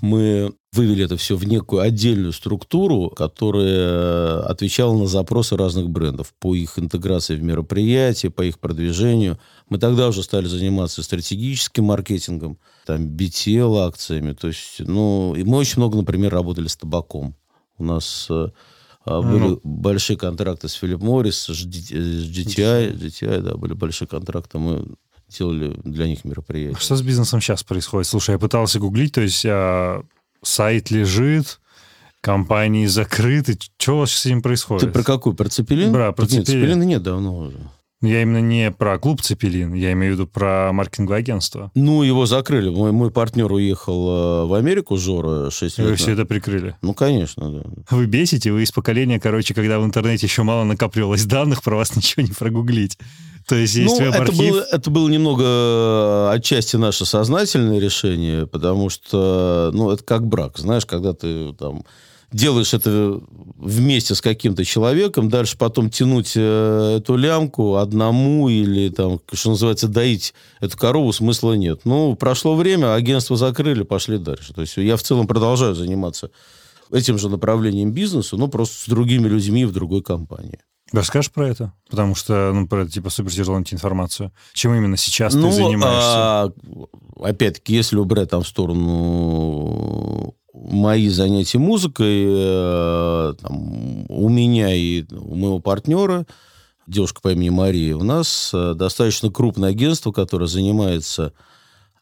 мы вывели это все в некую отдельную структуру, которая отвечала на запросы разных брендов по их интеграции в мероприятия, по их продвижению. Мы тогда уже стали заниматься стратегическим маркетингом, там, BTL-акциями. То есть, ну, и мы очень много, например, работали с табаком. У нас э, а, были Ну. большие контракты с Philip Morris, с GT- с GTI, GTI, да, были большие контракты. Мы делали для них мероприятия. Что с бизнесом сейчас происходит? Слушай, я пытался гуглить, то есть а, сайт лежит, компании закрыты. Что у вас с этим происходит? Ты про какой? Про Цепелин? Да, про Так нет, Цепелин. Цепелина нет давно уже. Я именно не про клуб Цепелин, я имею в виду про маркетинговое агентство. Ну, его закрыли. Мой, мой партнер уехал э, в Америку, Жора, 6 И лет вы все это прикрыли. Ну, конечно, да. Вы бесите, вы из поколения, короче, когда в интернете еще мало накапливалось данных, про вас ничего не прогуглить. То есть есть ну, это было, это было немного э, отчасти наше сознательное решение, потому что, ну, это как брак, знаешь, когда ты там делаешь это вместе с каким-то человеком, дальше потом тянуть э, эту лямку одному или там, что называется, доить эту корову смысла нет. Ну, прошло время, агентство закрыли, пошли дальше. То есть я в целом продолжаю заниматься этим же направлением бизнеса, но просто с другими людьми в другой компании. Расскажешь про это? Потому что, ну, про это, типа, супер тяжело найти информацию. Чем именно сейчас ты занимаешься? а, опять-таки, если убрать там в сторону мои занятия музыкой, э, там, у меня и у моего партнера, девушка по имени Мария, у нас э, достаточно крупное агентство, которое занимается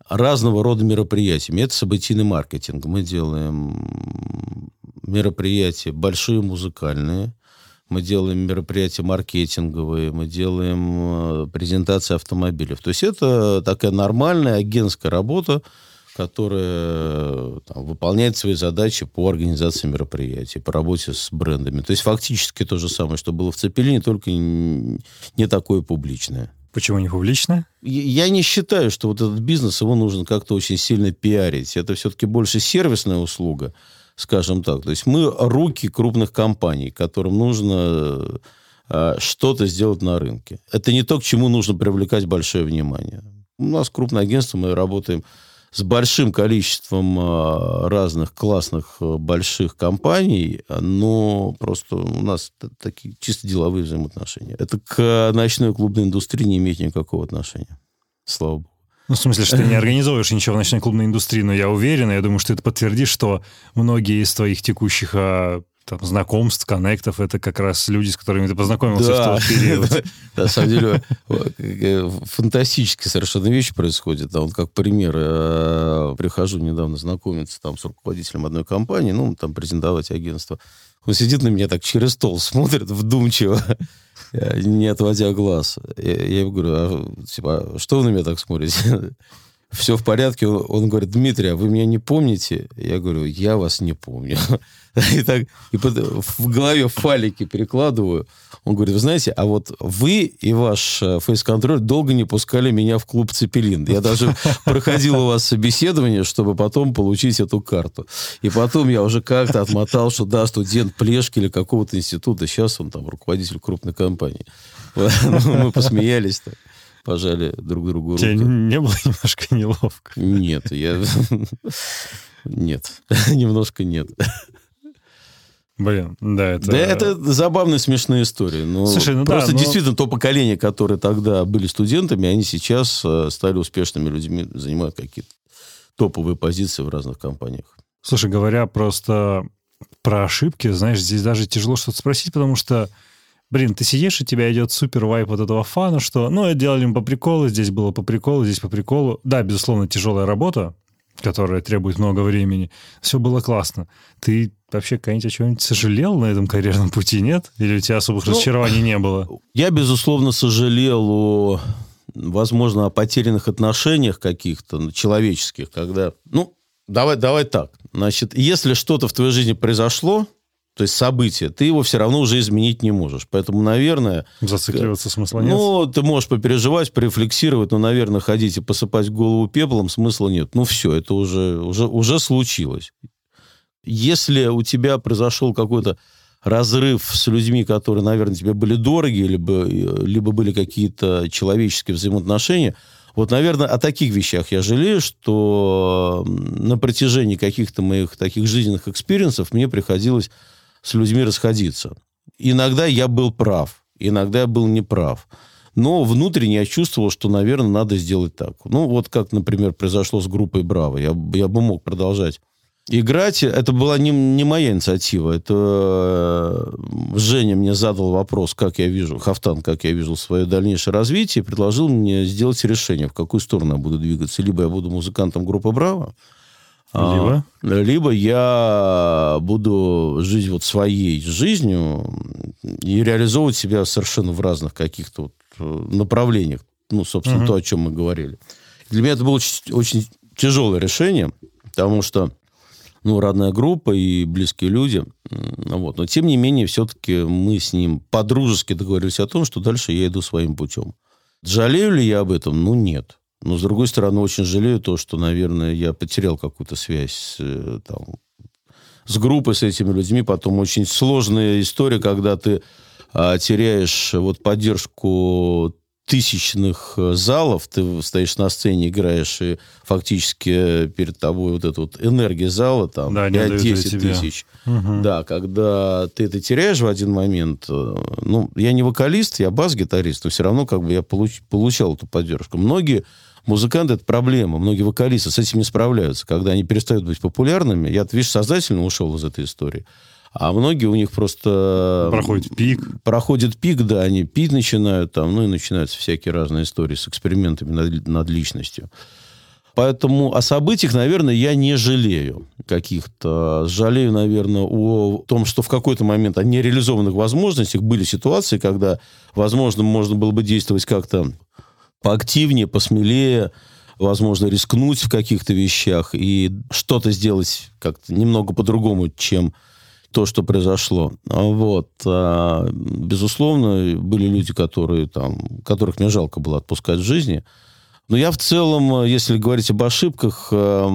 разного рода мероприятиями. Это событийный маркетинг. Мы делаем мероприятия большие музыкальные, мы делаем мероприятия маркетинговые, мы делаем э, презентации автомобилей. То есть это такая нормальная агентская работа, которая там, выполняет свои задачи по организации мероприятий, по работе с брендами. То есть фактически то же самое, что было в Цепелине, только не такое публичное. Почему не публично? Я не считаю, что вот этот бизнес, его нужно как-то очень сильно пиарить. Это все-таки больше сервисная услуга, скажем так. То есть мы руки крупных компаний, которым нужно э, что-то сделать на рынке. Это не то, к чему нужно привлекать большое внимание. У нас крупное агентство, мы работаем с большим количеством э, разных классных э, больших компаний, но просто у нас такие чисто деловые взаимоотношения. Это к ночной клубной индустрии не имеет никакого отношения. Слава богу. Ну, в смысле, что ты не организовываешь ничего в ночной клубной индустрии, но я уверен, я думаю, что это подтвердишь, что многие из твоих текущих а, там, знакомств, коннектов, это как раз люди, с которыми ты познакомился да. в тот период. На самом деле, фантастические совершенно вещи происходят. Вот как пример, э, прихожу недавно знакомиться там с руководителем одной компании, ну, там презентовать агентство. Он сидит на меня так через стол, смотрит вдумчиво, не отводя глаз. Я, я ему говорю, а, типа, «А что вы на меня так смотрите? Все в порядке? Он, говорит, Дмитрий, а вы меня не помните? Я говорю, я вас не помню. И так и под, в голове фалики перекладываю. Он говорит, вы знаете, а вот вы и ваш фейс-контроль долго не пускали меня в клуб «Цепелин». Я даже проходил у вас собеседование, чтобы потом получить эту карту. И потом я уже как-то отмотал, что да, студент Плешки или какого-то института. Сейчас он там руководитель крупной компании. Мы посмеялись так пожали друг другу руку. Тебе не было немножко неловко? Нет, я... Нет, немножко нет. Блин, да, это... Да, это забавная, смешная история. Но Слушай, ну просто да, но... действительно то поколение, которое тогда были студентами, они сейчас э, стали успешными людьми, занимают какие-то топовые позиции в разных компаниях. Слушай, говоря просто про ошибки, знаешь, здесь даже тяжело что-то спросить, потому что, блин, ты сидишь, и тебя идет супер вайп вот этого фана, что, ну, делали мы по приколу, здесь было по приколу, здесь по приколу. Да, безусловно, тяжелая работа, которая требует много времени. Все было классно. Ты вообще когда-нибудь о чем-нибудь сожалел на этом карьерном пути, нет? Или у тебя особых ну, разочарований не было? Я, безусловно, сожалел о, возможно, о потерянных отношениях каких-то человеческих, когда... Ну, давай, давай так. Значит, если что-то в твоей жизни произошло, то есть событие, ты его все равно уже изменить не можешь. Поэтому, наверное... Зацикливаться смысла нет? Ну, ты можешь попереживать, порефлексировать, но, наверное, ходить и посыпать голову пеплом смысла нет. Ну, все, это уже, уже, уже случилось. Если у тебя произошел какой-то разрыв с людьми, которые, наверное, тебе были дороги, либо, либо были какие-то человеческие взаимоотношения, вот, наверное, о таких вещах я жалею, что на протяжении каких-то моих таких жизненных experience ов мне приходилось с людьми расходиться. Иногда я был прав, иногда я был неправ. Но внутренне я чувствовал, что, наверное, надо сделать так. Ну, вот как, например, произошло с группой «Браво». Я, я бы мог продолжать играть. Это была не, не моя инициатива. Это э, Женя мне задал вопрос, как я вижу, Хафтан, как я вижу свое дальнейшее развитие, предложил мне сделать решение, в какую сторону я буду двигаться. Либо я буду музыкантом группы «Браво», либо? А, либо я буду жить вот своей жизнью и реализовывать себя совершенно в разных каких-то вот э, направлениях. Ну, собственно, угу. то, о чем мы говорили. Для меня это было очень, очень тяжелое решение, потому что ну, родная группа и близкие люди. Вот. Но, тем не менее, все-таки мы с ним по-дружески договорились о том, что дальше я иду своим путем. Жалею ли я об этом? Ну, нет. Но, с другой стороны, очень жалею то, что, наверное, я потерял какую-то связь э, там, с группой, с этими людьми. Потом очень сложная история, когда ты а, теряешь вот поддержку тысячных э, залов, ты стоишь на сцене, играешь, и фактически перед тобой вот эта вот энергия зала, там, да, 5-10 тысяч. Угу. Да, когда ты это теряешь в один момент, э, ну, я не вокалист, я бас-гитарист, но все равно как бы я получ, получал эту поддержку. Многие музыканты это проблема. Многие вокалисты с этим не справляются. Когда они перестают быть популярными, я, видишь, сознательно ушел из этой истории. А многие у них просто... Проходит пик. Проходит пик, да, они пить начинают там, ну и начинаются всякие разные истории с экспериментами над, над личностью. Поэтому о событиях, наверное, я не жалею каких-то. Жалею, наверное, о том, что в какой-то момент о нереализованных возможностях были ситуации, когда, возможно, можно было бы действовать как-то поактивнее, посмелее, возможно, рискнуть в каких-то вещах и что-то сделать как-то немного по-другому, чем то, что произошло. Вот. А, безусловно, были люди, которые там, которых мне жалко было отпускать в жизни. Но я в целом, если говорить об ошибках, э,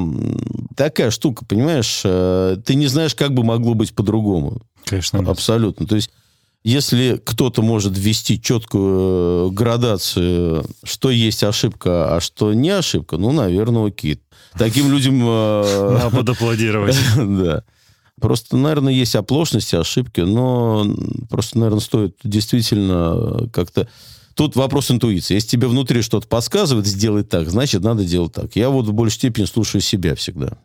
такая штука, понимаешь, э, ты не знаешь, как бы могло быть по-другому. Конечно. Абсолютно. То есть если кто-то может ввести четкую э, градацию, что есть ошибка, а что не ошибка, ну, наверное, окей. Таким людям... Э, Надо подаплодировать. Да. Просто, наверное, есть оплошности, ошибки, но просто, наверное, стоит действительно как-то... Тут вопрос интуиции. Если тебе внутри что-то подсказывает, сделай так, значит, надо делать так. Я вот в большей степени слушаю себя всегда.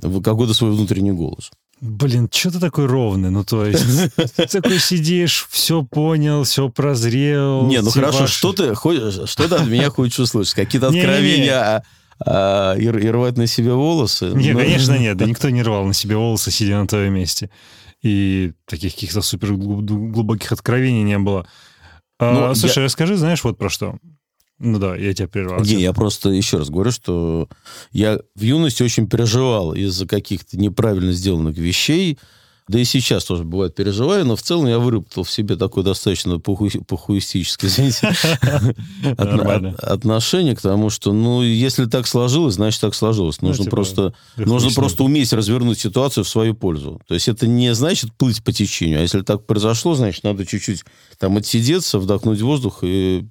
Какой-то свой внутренний голос. Блин, что ты такой ровный? Ну, то есть, ты такой сидишь, все понял, все прозрел. Не, ну хорошо, ваши- что ты, хочешь- что ты от меня хочешь услышать? Какие-то откровения а, а, и, и рвать на себе волосы? Не, Ну, конечно, нет. Да никто не рвал на себе волосы, сидя на твоем месте. И таких каких-то супер глуб- глубоких откровений не было. А, Ну, слушай, расскажи, знаешь, вот про что. Ну да, я тебя прервал. Не, я просто еще раз говорю, что я в юности очень переживал из-за каких-то неправильно сделанных вещей, да и сейчас тоже бывает переживаю, но в целом я выработал в себе такое достаточно похуи- похуистическое, извините, отношение к тому, что, ну, если так сложилось, значит, так сложилось. Ну, Нужно типа, просто, нужно просто уметь развернуть ситуацию в свою пользу. То есть это не значит плыть по течению, а если так произошло, значит, надо чуть-чуть там отсидеться, вдохнуть воздух и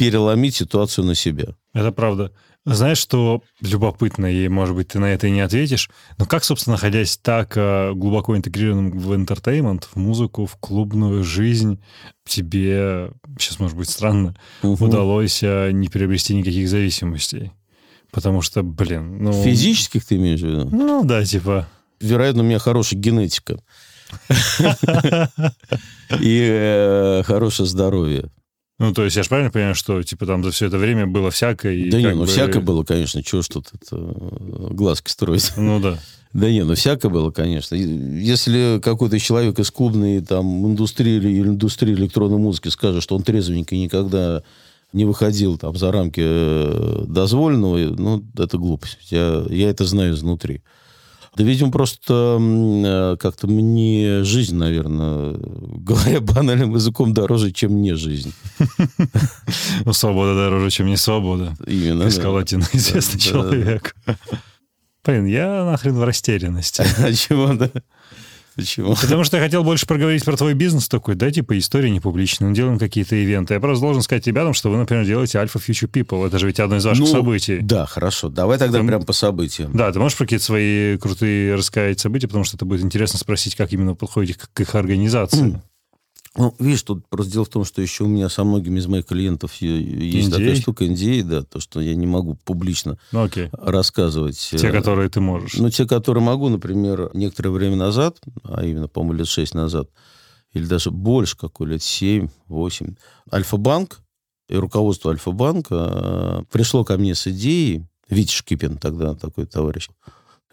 переломить ситуацию на себя. Это правда. Знаешь, что любопытно, и, может быть, ты на это и не ответишь, но как, собственно, находясь так э, глубоко интегрированным в интертеймент, в музыку, в клубную жизнь, тебе, сейчас, может быть, странно, Мгм. удалось э, не приобрести никаких зависимостей? Потому что, блин, ну... Физических ты имеешь в виду? Ну, да, типа... Вероятно, у меня хорошая генетика. И э, хорошее здоровье. Ну, то есть я же правильно понимаю, что, типа, там за все это время было всякое? и Да не, ну бы- всякое было, конечно. Чего ж тут э, глазки строить? Ну, да. Да не, ну всякое было, конечно. Если какой-то человек из клубной там, индустрии или индустрии электронной музыки скажет, что он трезвенький никогда не выходил там за рамки э, дозволенного, ну, это глупость. Я, я это знаю изнутри. Да, видимо, просто э, как-то мне жизнь, наверное, говоря банальным языком, дороже, чем не жизнь. Ну, свобода дороже, чем не свобода. Именно. Один известный человек. Блин, я нахрен в растерянности. А чего, да? Почему? Потому что я хотел больше проговорить про твой бизнес такой, да, типа история не публичная, мы делаем какие-то ивенты. Я просто должен сказать ребятам, что вы, например, делаете Alpha Future People. Это же ведь одно из ваших Ну, событий. Да, хорошо. Давай тогда Там- прям по событиям. Да, ты можешь про какие-то свои крутые рассказать события, потому что это будет интересно спросить, как именно подходите к к их организации. Ну, видишь, тут просто дело в том, что еще у меня со многими из моих клиентов есть такая NDA? штука NDA, да, то, что я не могу публично Ну, окей. рассказывать. Те, э, которые ты можешь. Ну, те, которые могу, например, некоторое время назад, а именно, по-моему, лет 6 назад, или даже больше, какой, лет 7, 8, Альфа-банк и руководство Альфа-банка э, пришло ко мне с идеей, Витя Шкипин тогда такой товарищ,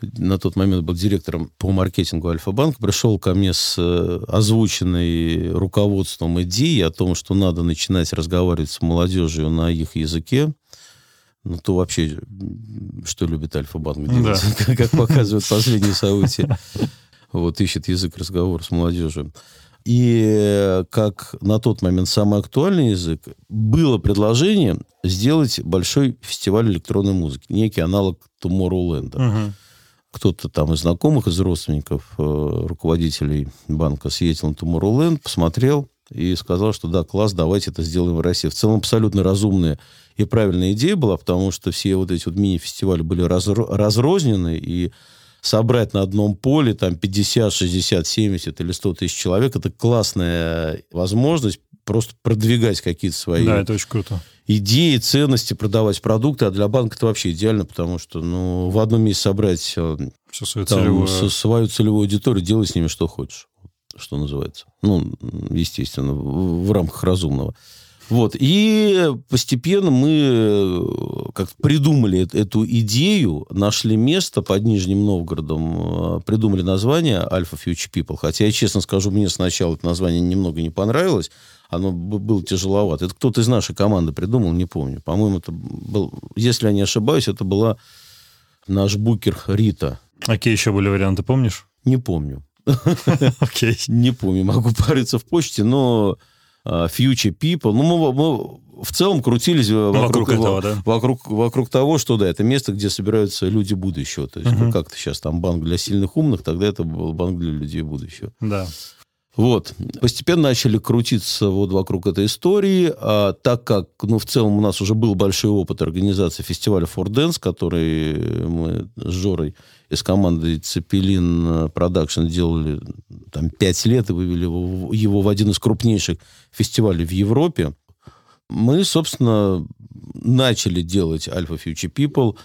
на тот момент был директором по маркетингу Альфа-банка, пришел ко мне с э, озвученной руководством идеей о том, что надо начинать разговаривать с молодежью на их языке, ну, то вообще, что любит Альфа-банк делать, как показывают последние события. Вот, ищет язык разговора с молодежью. И э, как на тот момент самый актуальный язык, было предложение сделать большой фестиваль электронной музыки, некий аналог Tomorrowland. Мгм. Кто-то там из знакомых, из родственников, э, руководителей банка съездил на Tomorrowland, посмотрел и сказал, что да, класс, давайте это сделаем в России. В целом абсолютно разумная и правильная идея была, потому что все вот эти вот мини-фестивали были разро- разрознены, и собрать на одном поле там 50, 60, 70 или 100 тысяч человек, это классная возможность просто продвигать какие-то свои Да, это очень круто. идеи, ценности, продавать продукты, а для банка это вообще идеально, потому что ну, в одном месте собрать э, Все свое там, целевое. со- свою целевую аудиторию, делай с ними что хочешь, что называется. Ну, естественно, в, в рамках разумного. Вот. И постепенно мы э, как придумали эт- эту идею, нашли место под Нижним Новгородом, э, придумали название Alpha Future People. Хотя, я честно скажу, мне сначала это название немного не понравилось. Оно было тяжеловато. Это кто-то из нашей команды придумал, не помню. По-моему, это был, если я не ошибаюсь, это была наш букер Рита. Какие еще были варианты, помнишь? Не помню. Окей. Не помню, могу порыться в почте, но а, Future People, ну, мы, мы в целом крутились э, вокруг вокруг, этого, да? вокруг, вокруг того, что, да, это место, где собираются люди будущего. То есть, Мгм. ну, как-то сейчас там банк для сильных умных, тогда это был банк для людей будущего. Да. Вот. Постепенно начали крутиться вот вокруг этой истории, а так как, ну, в целом у нас уже был большой опыт организации фестиваля Dance, который мы с Жорой из команды Zeppelin Production делали там пять лет и вывели его, его в один из крупнейших фестивалей в Европе. Мы, собственно, начали делать Alpha Future People.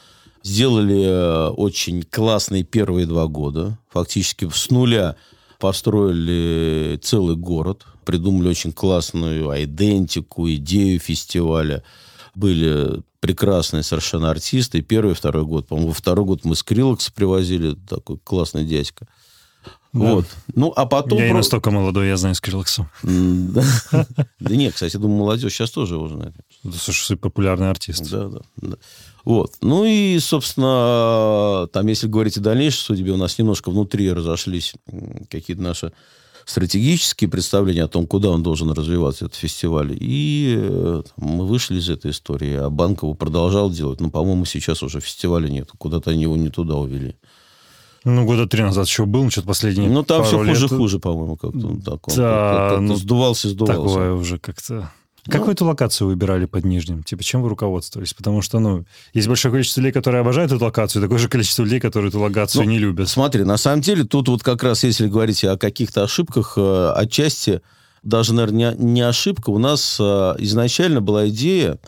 Сделали э, очень классные первые два года. Фактически с нуля построили целый город. Придумали очень классную айдентику, идею фестиваля. Были прекрасные совершенно артисты. Первый, второй год. По-моему, во второй год мы Скрилокс привозили. Такой классный дядька. Да. Вот. Ну, а потом... Я про... настолько молодой, я знаю Скрилокса. Да нет, кстати, думаю, молодежь сейчас тоже его знает. Да, слушай, популярный артист. Да, да. Вот. Ну и, собственно, там, если говорить о дальнейшей судьбе, у нас немножко внутри разошлись какие-то наши стратегические представления о том, куда он должен развиваться, этот фестиваль. И э, мы вышли из этой истории. А Банкову продолжал делать. Но, по-моему, сейчас уже фестиваля нет. Куда-то они его не туда увели. Ну, года три назад еще был, что-то последний. Ну, там все хуже-хуже, по-моему, как-то. Да, как ну, сдувался, сдувался. Такое уже как-то... Ну, Какую эту локацию выбирали под Нижним? Типа, чем вы руководствовались? Потому что, ну, есть большое количество людей, которые обожают эту локацию, такое же количество людей, которые эту локацию ну, не любят. Смотри, на самом деле, тут вот как раз, если говорить о каких-то ошибках, э, отчасти даже, наверное, не, не ошибка. У нас э, изначально была идея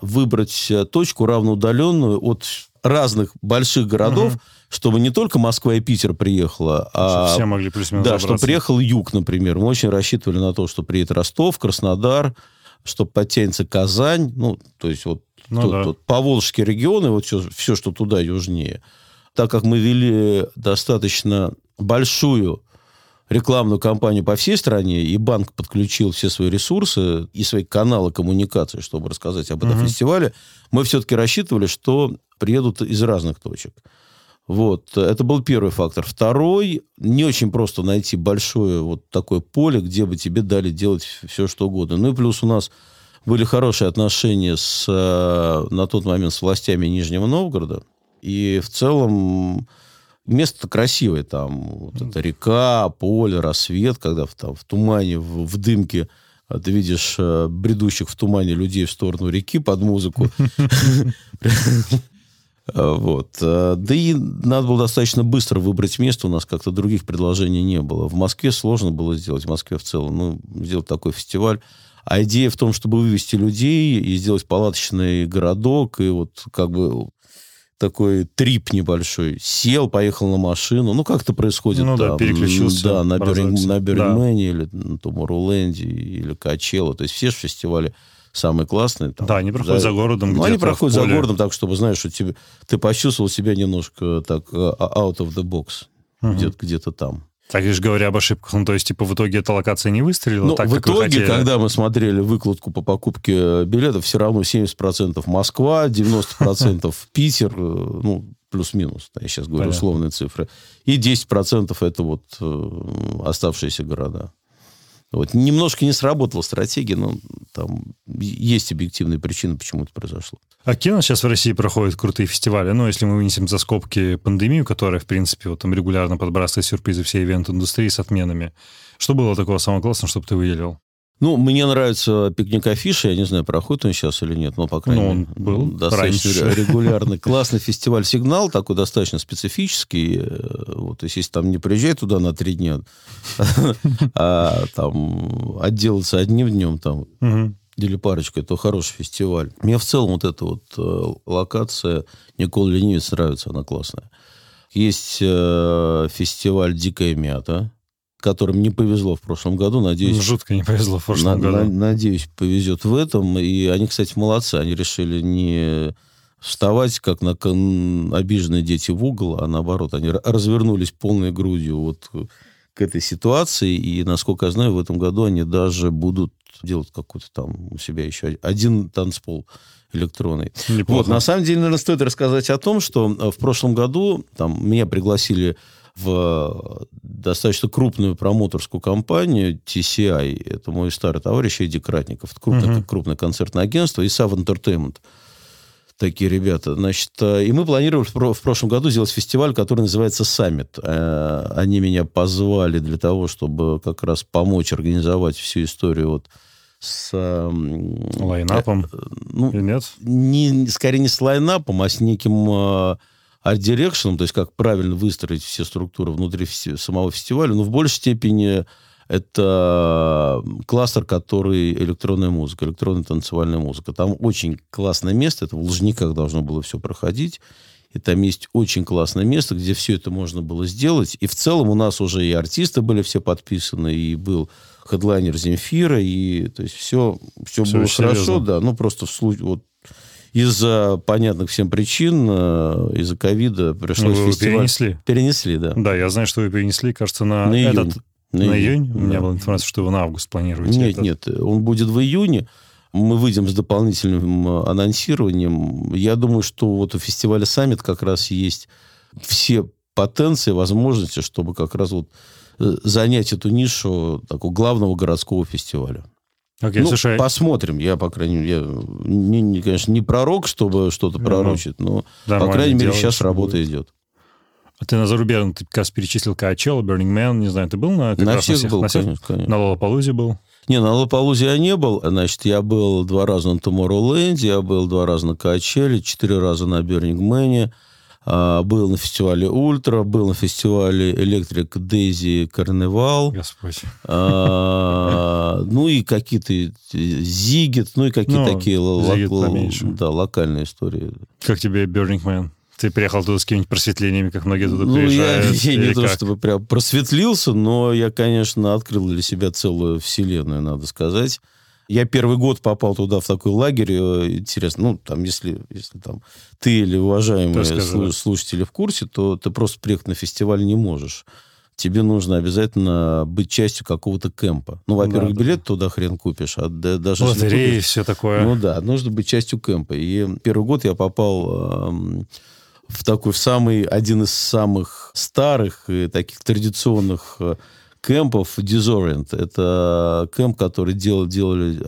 выбрать э, точку равноудаленную от разных больших городов, угу. чтобы не только Москва и Питер приехала, а... Чтобы все могли плюс-минус Да, чтобы приехал юг, например. Мы очень рассчитывали на то, что приедет Ростов, Краснодар, что подтянется Казань, ну, то есть вот ну, тут, да. тут Поволжские регионы, вот все, все, что туда южнее. Так как мы вели достаточно большую рекламную кампанию по всей стране, и банк подключил все свои ресурсы и свои каналы коммуникации, чтобы рассказать об этом угу. фестивале, мы все-таки рассчитывали, что приедут из разных точек. Вот, это был первый фактор. Второй, не очень просто найти большое вот такое поле, где бы тебе дали делать все, что угодно. Ну и плюс у нас были хорошие отношения с, э, на тот момент с властями Нижнего Новгорода. И в целом место красивое там. Вот это река, поле, рассвет, когда в, там, в тумане, в, в дымке а ты видишь э, бредущих в тумане людей в сторону реки под музыку. А, вот. А, да и надо было достаточно быстро выбрать место. У нас как-то других предложений не было. В Москве сложно было сделать, в Москве в целом. Ну, сделать такой фестиваль. А идея в том, чтобы вывести людей и сделать палаточный городок, и вот как бы такой трип небольшой. Сел, поехал на машину. Ну, как это происходит ну, там. да, переключился. Да, на, Беринг, на Берингмене да. или на Томоруленде или Качело. То есть все же фестивали самые классные. Там, да, они проходят за, за городом. Ну, они проходят за городом так, чтобы, знаешь, что тебе, ты почувствовал себя немножко так а, out of the box. Угу. Где-то, где-то там. Так лишь говоря об ошибках, ну то есть типа в итоге эта локация не выстрелила ну, так, в итоге, когда мы смотрели выкладку по покупке билетов, все равно 70% Москва, 90% Питер, э, ну плюс-минус, я сейчас говорю Понятно. условные цифры, и 10% это вот э, оставшиеся города. Вот. Немножко не сработала стратегия, но там есть объективные причины, почему это произошло. А нас сейчас в России проходят крутые фестивали? Ну, если мы вынесем за скобки пандемию, которая, в принципе, вот там регулярно подбрасывает сюрпризы всей ивент-индустрии с отменами. Что было такого самого классного, чтобы ты выделил? Ну, мне нравится пикник афиши. Я не знаю, проходит он сейчас или нет, но, по крайней ну, мере, он был достаточно раньше. регулярный. Классный фестиваль «Сигнал», такой достаточно специфический. Э, вот, если там не приезжай туда на три дня, а там отделаться одним днем там или парочкой, то хороший фестиваль. Мне в целом вот эта вот э, локация Никола Ленивец нравится, она классная. Есть э, фестиваль «Дикая мята», которым не повезло в прошлом году. Надеюсь, жутко не повезло в прошлом на, году. На, надеюсь, повезет в этом. И они, кстати, молодцы. Они решили не вставать, как на обиженные дети в угол, а наоборот, они развернулись полной грудью вот к этой ситуации. И, насколько я знаю, в этом году они даже будут делать какой-то там у себя еще один танцпол электронный. Неплохо. Вот, на самом деле, наверное, стоит рассказать о том, что в прошлом году там меня пригласили в достаточно крупную промоутерскую компанию TCI. Это мой старый товарищ Эдди Кратников. Это крупное, uh-huh. крупное концертное агентство. И Sav Entertainment. Такие ребята. Значит, э, и мы планировали в прошлом году сделать фестиваль, который называется «Саммит». Э, они меня позвали для того, чтобы как раз помочь организовать всю историю вот с... Line-up ом? Э, ну, Или нет? Не, скорее не с line-up ом, а с неким art direction ом, то есть как правильно выстроить все структуры внутри самого фестиваля, но в большей степени это кластер, который электронная музыка, электронная танцевальная музыка. Там очень классное место, это в Лужниках должно было все проходить. И там есть очень классное место, где все это можно было сделать. И в целом у нас уже и артисты были все подписаны, и был хедлайнер Земфира, и то есть все, все, все было хорошо, серьезно. да. Ну, просто в случае, вот из-за понятных всем причин, э, из-за ковида пришлось вы фестиваль... перенесли? Перенесли, да. Да, я знаю, что вы перенесли, кажется, на, на июнь. этот... На, на июнь? июнь? У меня была информация, что вы на август планируете. Нет, этот. нет, он будет в июне. Мы выйдем с дополнительным э, анонсированием. Я думаю, что вот у фестиваля «Саммит» как раз есть все потенции, возможности, чтобы как раз вот э, занять эту нишу такого главного городского фестиваля. Okay, ну, слушай... посмотрим. Я, по крайней мере, я, не, не, конечно, не пророк, чтобы что-то пророчить, но, по крайней мере, сейчас работа будет. идет. А ты на зарубежном, ты как раз перечислил Каачелла, Burning Man, не знаю, ты был на... На всех, на всех был, на всех? конечно, конечно. На Лолапалузе был? Не, на Лолапалузе я не был. Значит, я был два раза на Tomorrowland, я был два раза на Каачелле, четыре раза на Burning Man, был на фестивале Ультра, был на фестивале Электрик Дейзи Карневал. Господь. А, ну и какие-то Зигет, ну и какие-то ну, такие да, локальные истории. Как тебе Burning Man? Ты приехал туда с какими-нибудь просветлениями, как многие туда ну, приезжают? Я, я не то, чтобы прям просветлился, но я, конечно, открыл для себя целую вселенную, надо сказать. Я первый год попал туда, в такой лагерь. Э, интересно, ну, там, если, если там ты или уважаемые слуш- слушатели в курсе, то ты просто приехать на фестиваль не можешь. Тебе нужно обязательно быть частью какого-то кемпа. Ну, во-первых, да, билет да. туда хрен купишь, а даже... Лотереи и все такое. Ну да, нужно быть частью кемпа. И первый год я попал... Э, в такой, в самый, один из самых старых и таких традиционных э, кемпов Disorient. Это кемп, который делал, делали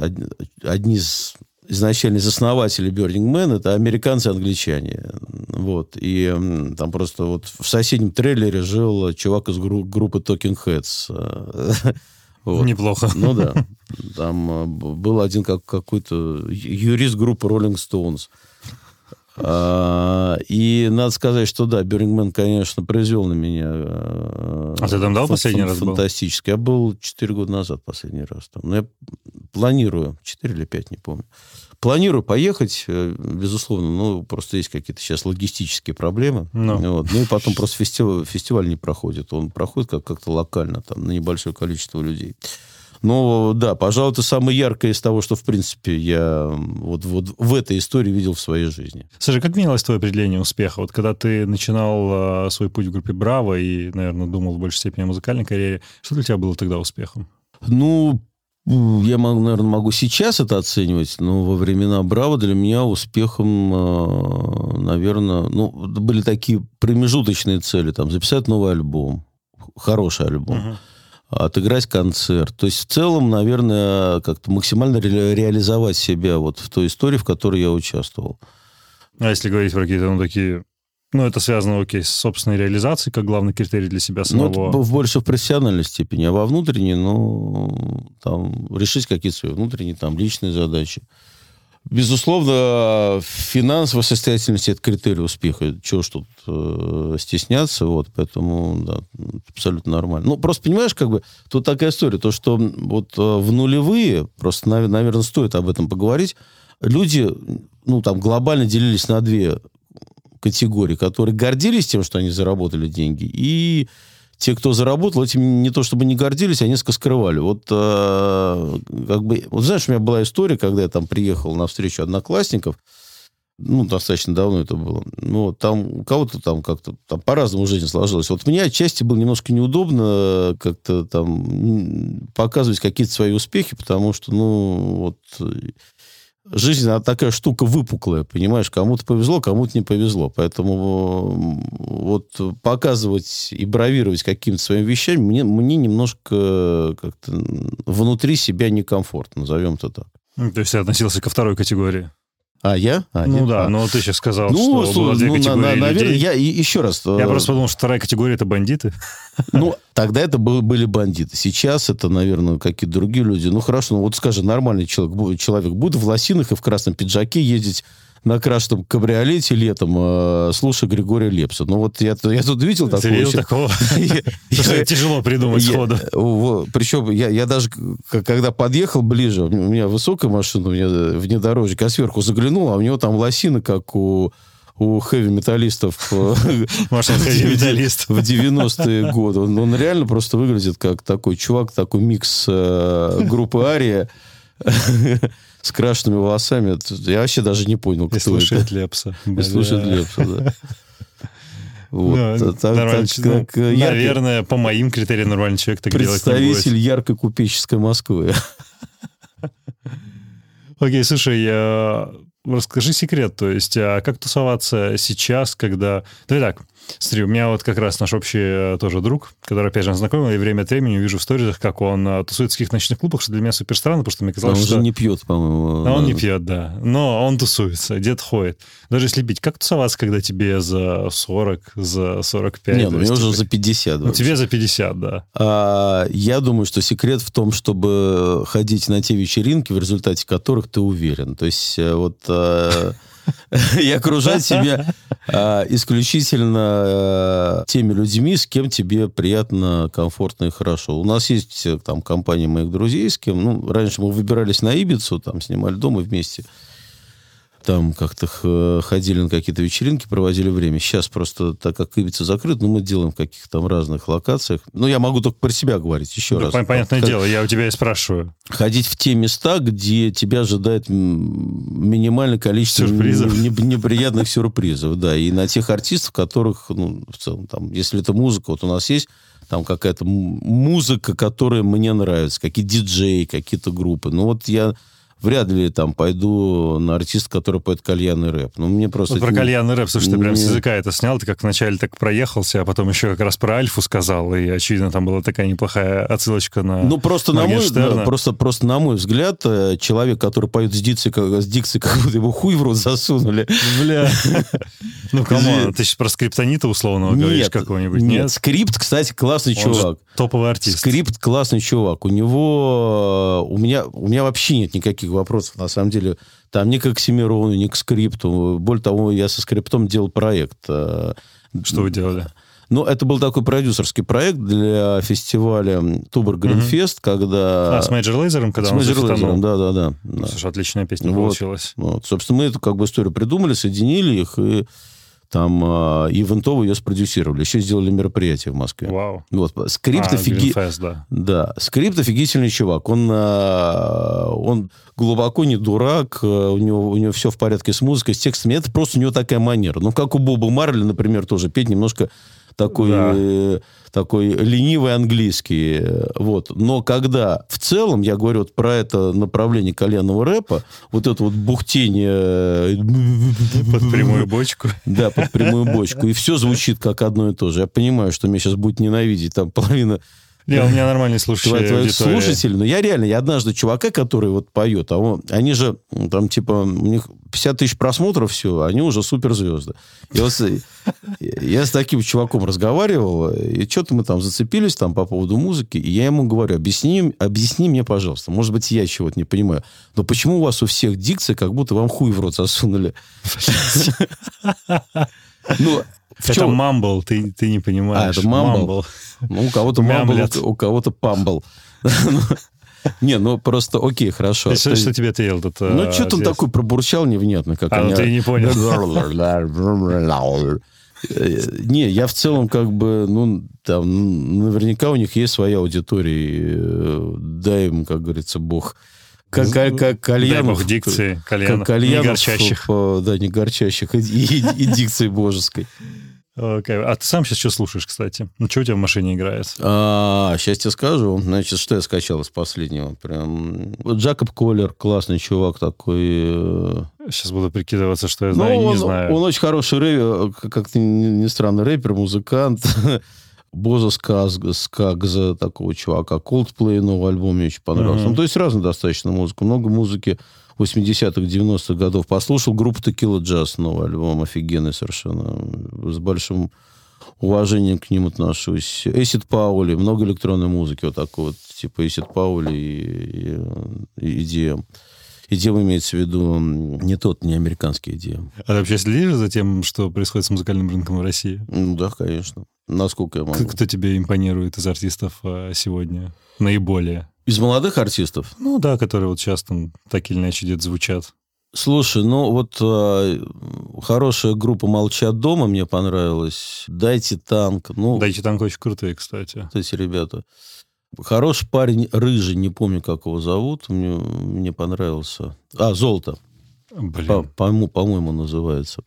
одни, из изначальных основателей Burning Man, это американцы и англичане. Вот. И там просто вот в соседнем трейлере жил чувак из гру- группы Talking Heads. Вот. Неплохо. Ну да. Там э, был один как, какой-то юрист группы Rolling Stones. А, и надо сказать, что да, Берингмен, конечно, произвел на меня... А ты там дал последний раз? Фантастически. Я был 4 года назад последний раз там. Но я планирую, 4 или 5, не помню. Планирую поехать, э, безусловно, ну, просто есть какие-то сейчас логистические проблемы. No. Ну. Вот. Ну, и потом просто фестиваль, фестиваль не проходит. Он проходит как- как-то локально, там, на небольшое количество людей. Ну, да, пожалуй, это самое яркое из того, что, в принципе, я вот, вот в этой истории видел в своей жизни. Слушай, как менялось твое определение успеха? Вот когда ты начинал э, свой путь в группе «Браво» и, наверное, думал в большей степени о музыкальной карьере, что для тебя было тогда успехом? Ну, я, наверное, могу сейчас это оценивать, но во времена «Браво» для меня успехом, э, наверное, ну, были такие промежуточные цели, там, записать новый альбом, хороший альбом. Uh-huh отыграть концерт. То есть в целом, наверное, как-то максимально ре- реализовать себя вот в той истории, в которой я участвовал. А если говорить про какие-то, ну, такие... Ну, это связано, окей, с собственной реализацией, как главный критерий для себя самого. Ну, это больше в профессиональной степени, а во внутренней, ну, там, решить какие-то свои внутренние, там, личные задачи. Безусловно, финансовая состоятельность – это критерий успеха. Чего ж тут э, стесняться, вот, поэтому, да, абсолютно нормально. Ну, просто, понимаешь, как бы, тут такая история, то, что вот э, в нулевые, просто, наверное, стоит об этом поговорить, люди, ну, там, глобально делились на две категории, которые гордились тем, что они заработали деньги, и те, кто заработал, этим не то чтобы не гордились, а несколько скрывали. Вот, э, как бы, вот знаешь, у меня была история, когда я там приехал на встречу одноклассников, ну, достаточно давно это было. Ну, там у кого-то там как-то там по-разному жизнь сложилась. Вот мне отчасти было немножко неудобно как-то там показывать какие-то свои успехи, потому что, ну, вот жизнь, она такая штука выпуклая, понимаешь, кому-то повезло, кому-то не повезло. Поэтому вот показывать и бравировать какими-то своими вещами мне, мне немножко как-то внутри себя некомфортно, назовем это так. То есть ты относился ко второй категории? А я? А, ну нет? да, а. но ты сейчас сказал, ну, что было две ну, категории на, наверное, людей. Я еще раз... Я э, просто подумал, что вторая категория – это бандиты. Ну, тогда это были бандиты. Сейчас это, наверное, какие-то другие люди. Ну, хорошо, ну вот скажи, нормальный человек, человек будет в лосинах и в красном пиджаке ездить на красном кабриолете летом, э, слушая Григория Лепса. Ну вот я, я тут видел Ты такого. видел такого? Тяжело придумать сходу. Причем я, даже, когда подъехал ближе, у меня высокая машина, у меня внедорожник, я сверху заглянул, а у него там лосины, как у у хэви-металлистов э, хэви-металлист. в 90-е годы. Он, он реально просто выглядит как такой чувак, такой микс э, группы Ария с крашенными волосами. Я вообще даже не понял, И кто слушает это. Лепса. И слушает. Лепса, да. Вот. Ну, так- нормально. так- Ну, так, э, яркий Наверное, по моим критериям нормальный человек так делать не Представитель будет. яркой купеческой Москвы. Окей, слушай, я... расскажи секрет, то есть, а как тусоваться сейчас, когда... Давай так, смотри, у меня вот как раз наш общий э, тоже друг, который, опять же, знакомый, и время от времени вижу в сторизах, как он э, тусуется в каких ночных клубах, что для меня супер странно, потому что мне казалось, он что... же не пьет, по-моему. А он не пьет, да. Но он тусуется, где-то ходит. Даже если пить, как тусоваться, когда тебе за 40, за 45? Не, ну мне уже за 50. Ну, вообще. тебе за 50, да. А, я думаю, что секрет в том, чтобы ходить на те вечеринки, в результате которых ты уверен. То есть э, вот и окружать себя э, исключительно э, теми людьми, с кем тебе приятно, комфортно и хорошо. У нас есть э, там компания моих друзей, с кем, ну, раньше мы выбирались на Ибицу, там снимали дома вместе. Там как-то х- ходили на какие-то вечеринки, проводили время. Сейчас просто, так как Ибица закрыт, ну, мы делаем в каких-то там разных локациях. Ну, я могу только про себя говорить, еще Да, раз. пон- понятное Как- дело, я у тебя и спрашиваю. Ходить в те места, где тебя ожидает минимальное количество Сюрпризов. не- не- неприятных сюрпризов, да, и на тех артистов, которых, ну, в целом, там, если это музыка, вот у нас есть там какая-то музыка, которая мне нравится, какие диджеи, какие-то группы. Ну, вот я вряд ли там пойду на артиста, который поет кальянный рэп. Ну, мне просто... Вот про это не- кальянный рэп, слушай, ты прям с языка это снял, ты как вначале так проехался, а потом еще как раз про Альфу сказал, и, очевидно, там была такая неплохая отсылочка на... Ну, просто на, мой, да, просто, просто на мой взгляд, э, человек, который поет с дикцией, как, с дикцией, как будто его хуй в рот засунули. Бля. Ну, Извини. ты сейчас про Скриптонита условного говоришь какого-нибудь, нет? Скрипт, кстати, классный чувак. Топовый артист. Скрипт классный чувак. У него... э, У меня, у меня вообще нет никаких вопросов, на самом деле. Там ни к Оксимирону, ни к скрипту. Более того, я со скриптом делал проект. э, Что вы делали? Ну, это был такой продюсерский проект для фестиваля Tuborg Greenfest, когда... А, с Major Lazer ом, когда С он Major зафитанул? Lazer, да, да, да. да. Слушай, отличная песня Вот. получилась. Вот, собственно, мы эту как бы историю придумали, соединили их и там а, event ово ее спродюсировали. Еще сделали мероприятие в Москве. Вау. Вот, скрипт А, офиги... Да. Да, скрипт офигительный чувак. Он, а, он глубоко не дурак, а, у него, у него все в порядке с музыкой, с текстами. Это просто у него такая манера. Ну, как у Боба Марли, например, тоже петь немножко такой, Да. э, такой ленивый английский. э, Вот. Но когда в целом, я говорю вот про это направление коленного рэпа, вот это вот бухтение... э, Под прямую бочку. да, под прямую бочку. И все звучит как одно и то же. Я понимаю, что меня сейчас будет ненавидеть там половина Не, у меня нормальный слушатель аудитория. слушателей. Но я реально, я однажды чувака, который вот поет, а он, они же там типа, у них 50 тысяч просмотров все, они уже суперзвезды. И вот я с таким чуваком разговаривал, и что-то мы там зацепились там по поводу музыки, и я ему говорю, объясни, объясни мне, пожалуйста, может быть, я чего-то не понимаю, но почему у вас у всех дикция, как будто вам хуй в рот засунули? Ну, в Это мамбл, ты, ты не понимаешь. А, это мамбл? Ну, у кого-то мамбл, у кого-то памбл. Не, ну просто окей, хорошо. Ты что, То что есть, тебе ты ел тут? Ну, что-то он такой пробурчал невнятно, как А, ну ты не понял. Э, Не, я в целом как бы, ну, там, наверняка у них есть своя аудитория. э, Дай им, как говорится, бог. Как, как, как Дай кальянов. бог дикции, как кальянов, кальянов, не горчащих. по- Да, не горчащих. И, и- и дикции божеской. Окей. А ты сам сейчас что слушаешь, кстати? Ну, что у тебя в машине играет? А, сейчас тебе скажу. Значит, что я скачал из последнего? Прям... Джакоб Коллер, классный чувак такой. э, Сейчас буду прикидываться, что я Ну, знаю, и он, не знаю. он очень хороший рэпер, как-то ни, ни странно, рэпер, музыкант. Боза Скагза, такого чувака. Coldplay новый альбом мне очень понравился. Мгм. Ну, то есть разная достаточно музыка. Много музыки 80-х, 90-х годов. Послушал группу Tequila Jazz, новый альбом, офигенный совершенно. С большим уважением к ним отношусь. Эсид Паули, много электронной музыки, вот такой вот, типа Эсид Паули и, и, и EDM. EDM имеется в виду не тот, не американский EDM. А ты вообще следишь за тем, что происходит с музыкальным рынком в России? Ну да, конечно. Насколько я могу. Кто, кто тебе импонирует из артистов а, сегодня? Наиболее? Из молодых артистов? Ну да, которые вот сейчас там так или иначе где-то звучат. Слушай, ну вот э, хорошая группа «Молчат дома» мне понравилась. «Дайте танк». Ну, «Дайте танк» очень крутые, кстати. Эти ребята. Хороший парень, рыжий, не помню, как его зовут, мне, мне понравился. А, «Золото». Блин. По, по, по-моему, называется.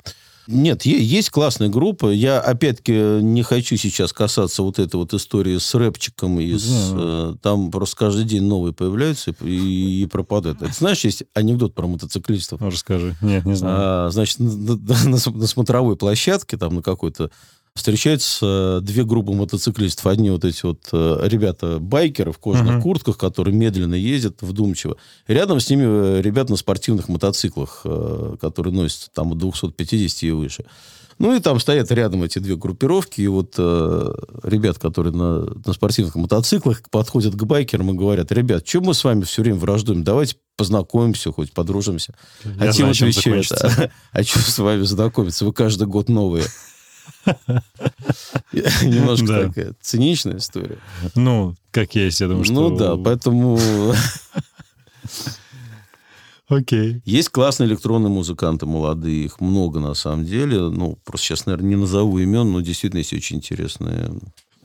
Нет, есть классная группа. Я, опять-таки, не хочу сейчас касаться вот этой вот истории с рэпчиком. И с, э, там просто каждый день новые появляются и, и пропадают. Это, знаешь, есть анекдот про мотоциклистов. Расскажи. Нет, не знаю. А, значит, на, на, на, на смотровой площадке, там на какой-то встречаются две группы мотоциклистов. Одни вот эти вот э, ребята-байкеры в кожаных uh-huh. куртках, которые медленно ездят, вдумчиво. Рядом с ними э, ребята на спортивных мотоциклах, э, которые носят там от 250 и выше. Ну и там стоят рядом эти две группировки, и вот э, ребят, которые на, на спортивных мотоциклах подходят к байкерам и говорят, ребят, что мы с вами все время враждуем, давайте познакомимся, хоть подружимся. Я а те вот отвечают, а, а что с вами знакомиться, вы каждый год новые. Немножко такая циничная история. Ну, как есть, я думаю, что... Ну да, поэтому... Окей. Есть классные электронные музыканты молодые, их много на самом деле. Ну, просто сейчас, наверное, не назову имен, но действительно есть очень интересные.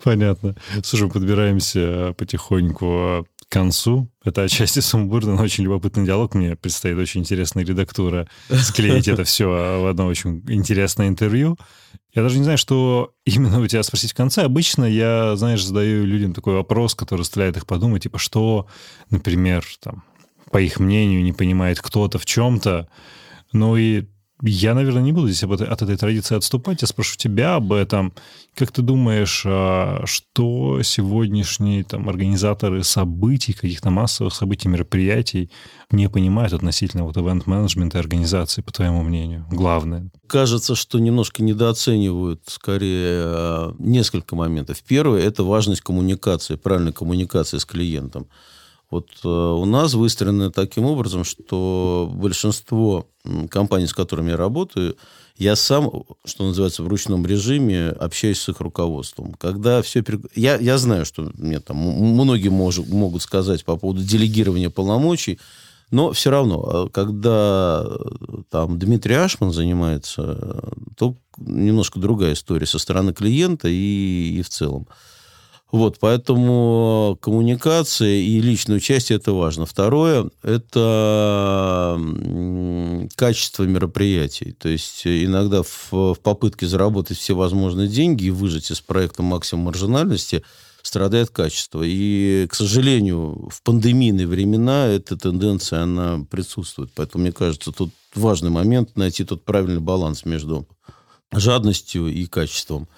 Понятно. Слушай, подбираемся потихоньку концу. Это отчасти сумбурно, но очень любопытный диалог. Мне предстоит очень интересная редактура склеить это все в одно очень интересное интервью. Я даже не знаю, что именно у тебя спросить в конце. Обычно я, знаешь, задаю людям такой вопрос, который заставляет их подумать, типа, что, например, там, по их мнению, не понимает кто-то в чем-то. Ну и я, наверное, не буду здесь от этой традиции отступать. Я спрошу тебя об этом. Как ты думаешь, а, что сегодняшние там, организаторы событий, каких-то массовых событий, мероприятий не понимают относительно вот ивент-менеджмента и организации, по твоему мнению? Главное. Кажется, что немножко недооценивают скорее а, несколько моментов. Первое – это важность коммуникации, правильной коммуникации с клиентом. Вот э, у нас выстроено таким образом, что большинство компаний, с которыми я работаю, я сам, что называется, в ручном режиме общаюсь с их руководством. Когда все... Я, я знаю, что мне там многие мож, могут сказать по поводу делегирования полномочий, но все равно, э, когда э, там Дмитрий Ашман занимается, то немножко другая история со стороны клиента и, и в целом. Вот, поэтому коммуникация и личное участие это важно. Второе – это качество мероприятий. То есть иногда в, в попытке заработать все возможные деньги и выжать из проекта максимум маржинальности страдает качество. И, к сожалению, в пандемийные времена эта тенденция, она присутствует. Поэтому, мне кажется, тут важный момент найти тот правильный баланс между жадностью и качеством.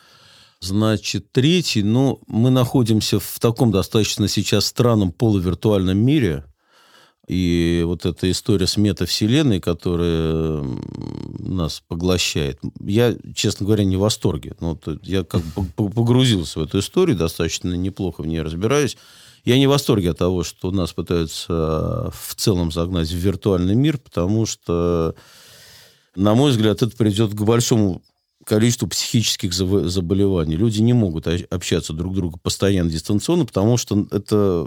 Значит, третий, ну, мы находимся в таком достаточно сейчас странном полувиртуальном мире, и вот эта история с метавселенной, которая нас поглощает, я, честно говоря, не в восторге. Ну, я как погрузился в эту историю, достаточно неплохо в ней разбираюсь. Я не в восторге от того, что нас пытаются в целом загнать в виртуальный мир, потому что, на мой взгляд, это приведет к большому количеству психических заболеваний. Люди не могут общаться друг с другом постоянно дистанционно, потому что это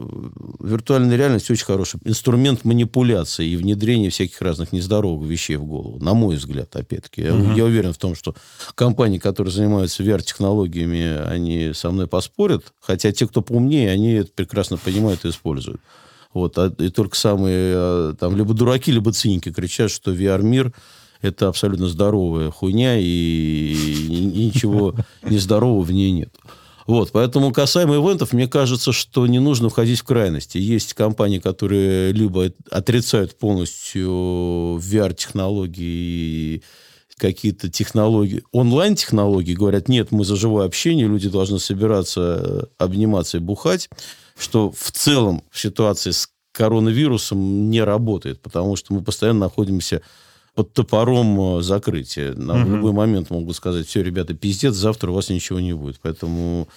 виртуальная реальность очень хороший инструмент манипуляции и внедрения всяких разных нездоровых вещей в голову. На мой взгляд, опять-таки. Угу. Я, я уверен в том, что компании, которые занимаются VR-технологиями, они со мной поспорят, хотя те, кто поумнее, они это прекрасно понимают и используют. Вот, а, и только самые а, там либо дураки, либо циники кричат, что VR-мир это абсолютно здоровая хуйня, и, и ничего нездорового в ней нет. Вот, поэтому касаемо ивентов, мне кажется, что не нужно входить в крайности. Есть компании, которые либо отрицают полностью VR-технологии какие-то технологии, онлайн-технологии, говорят, нет, мы за живое общение, люди должны собираться, обниматься и бухать, что в целом в ситуации с коронавирусом не работает, потому что мы постоянно находимся под топором э, закрытия. Нам угу. в любой момент могут сказать, все, ребята, пиздец, завтра у вас ничего не будет. Поэтому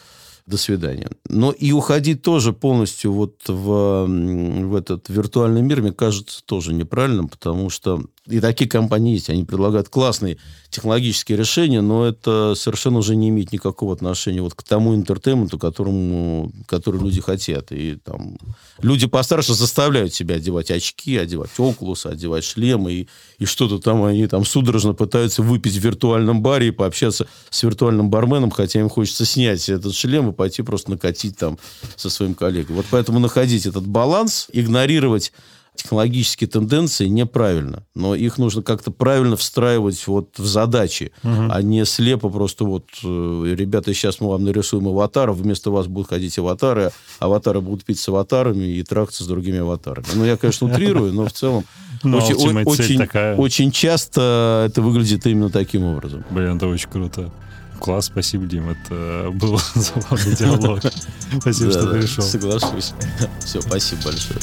до свидания. Но и уходить тоже полностью вот в, в этот виртуальный мир, мне кажется, тоже неправильным, потому что И такие компании есть. Они предлагают классные технологические решения, но это совершенно уже не имеет никакого отношения вот к тому интертейменту, которому, который люди хотят. И там люди постарше заставляют себя одевать очки, одевать окулусы, одевать шлемы, и, и что-то там они там судорожно пытаются выпить в виртуальном баре и пообщаться с виртуальным барменом, хотя им хочется снять этот шлем и пойти просто накатить там со своим коллегой. Вот поэтому находить этот баланс, игнорировать технологические тенденции неправильно, но их нужно как-то правильно встраивать вот в задачи, угу. а не слепо просто вот, э, ребята, сейчас мы вам нарисуем аватаров, вместо вас будут ходить аватары, аватары будут пить с аватарами и трахаться с другими аватарами. Ну, я, конечно, утрирую, но в целом но очень, очень, такая. очень часто это выглядит именно таким образом. Блин, это очень круто. Класс, спасибо, Дим. Это был забавный диалог. Спасибо, что пришел. Соглашусь. Все, спасибо большое.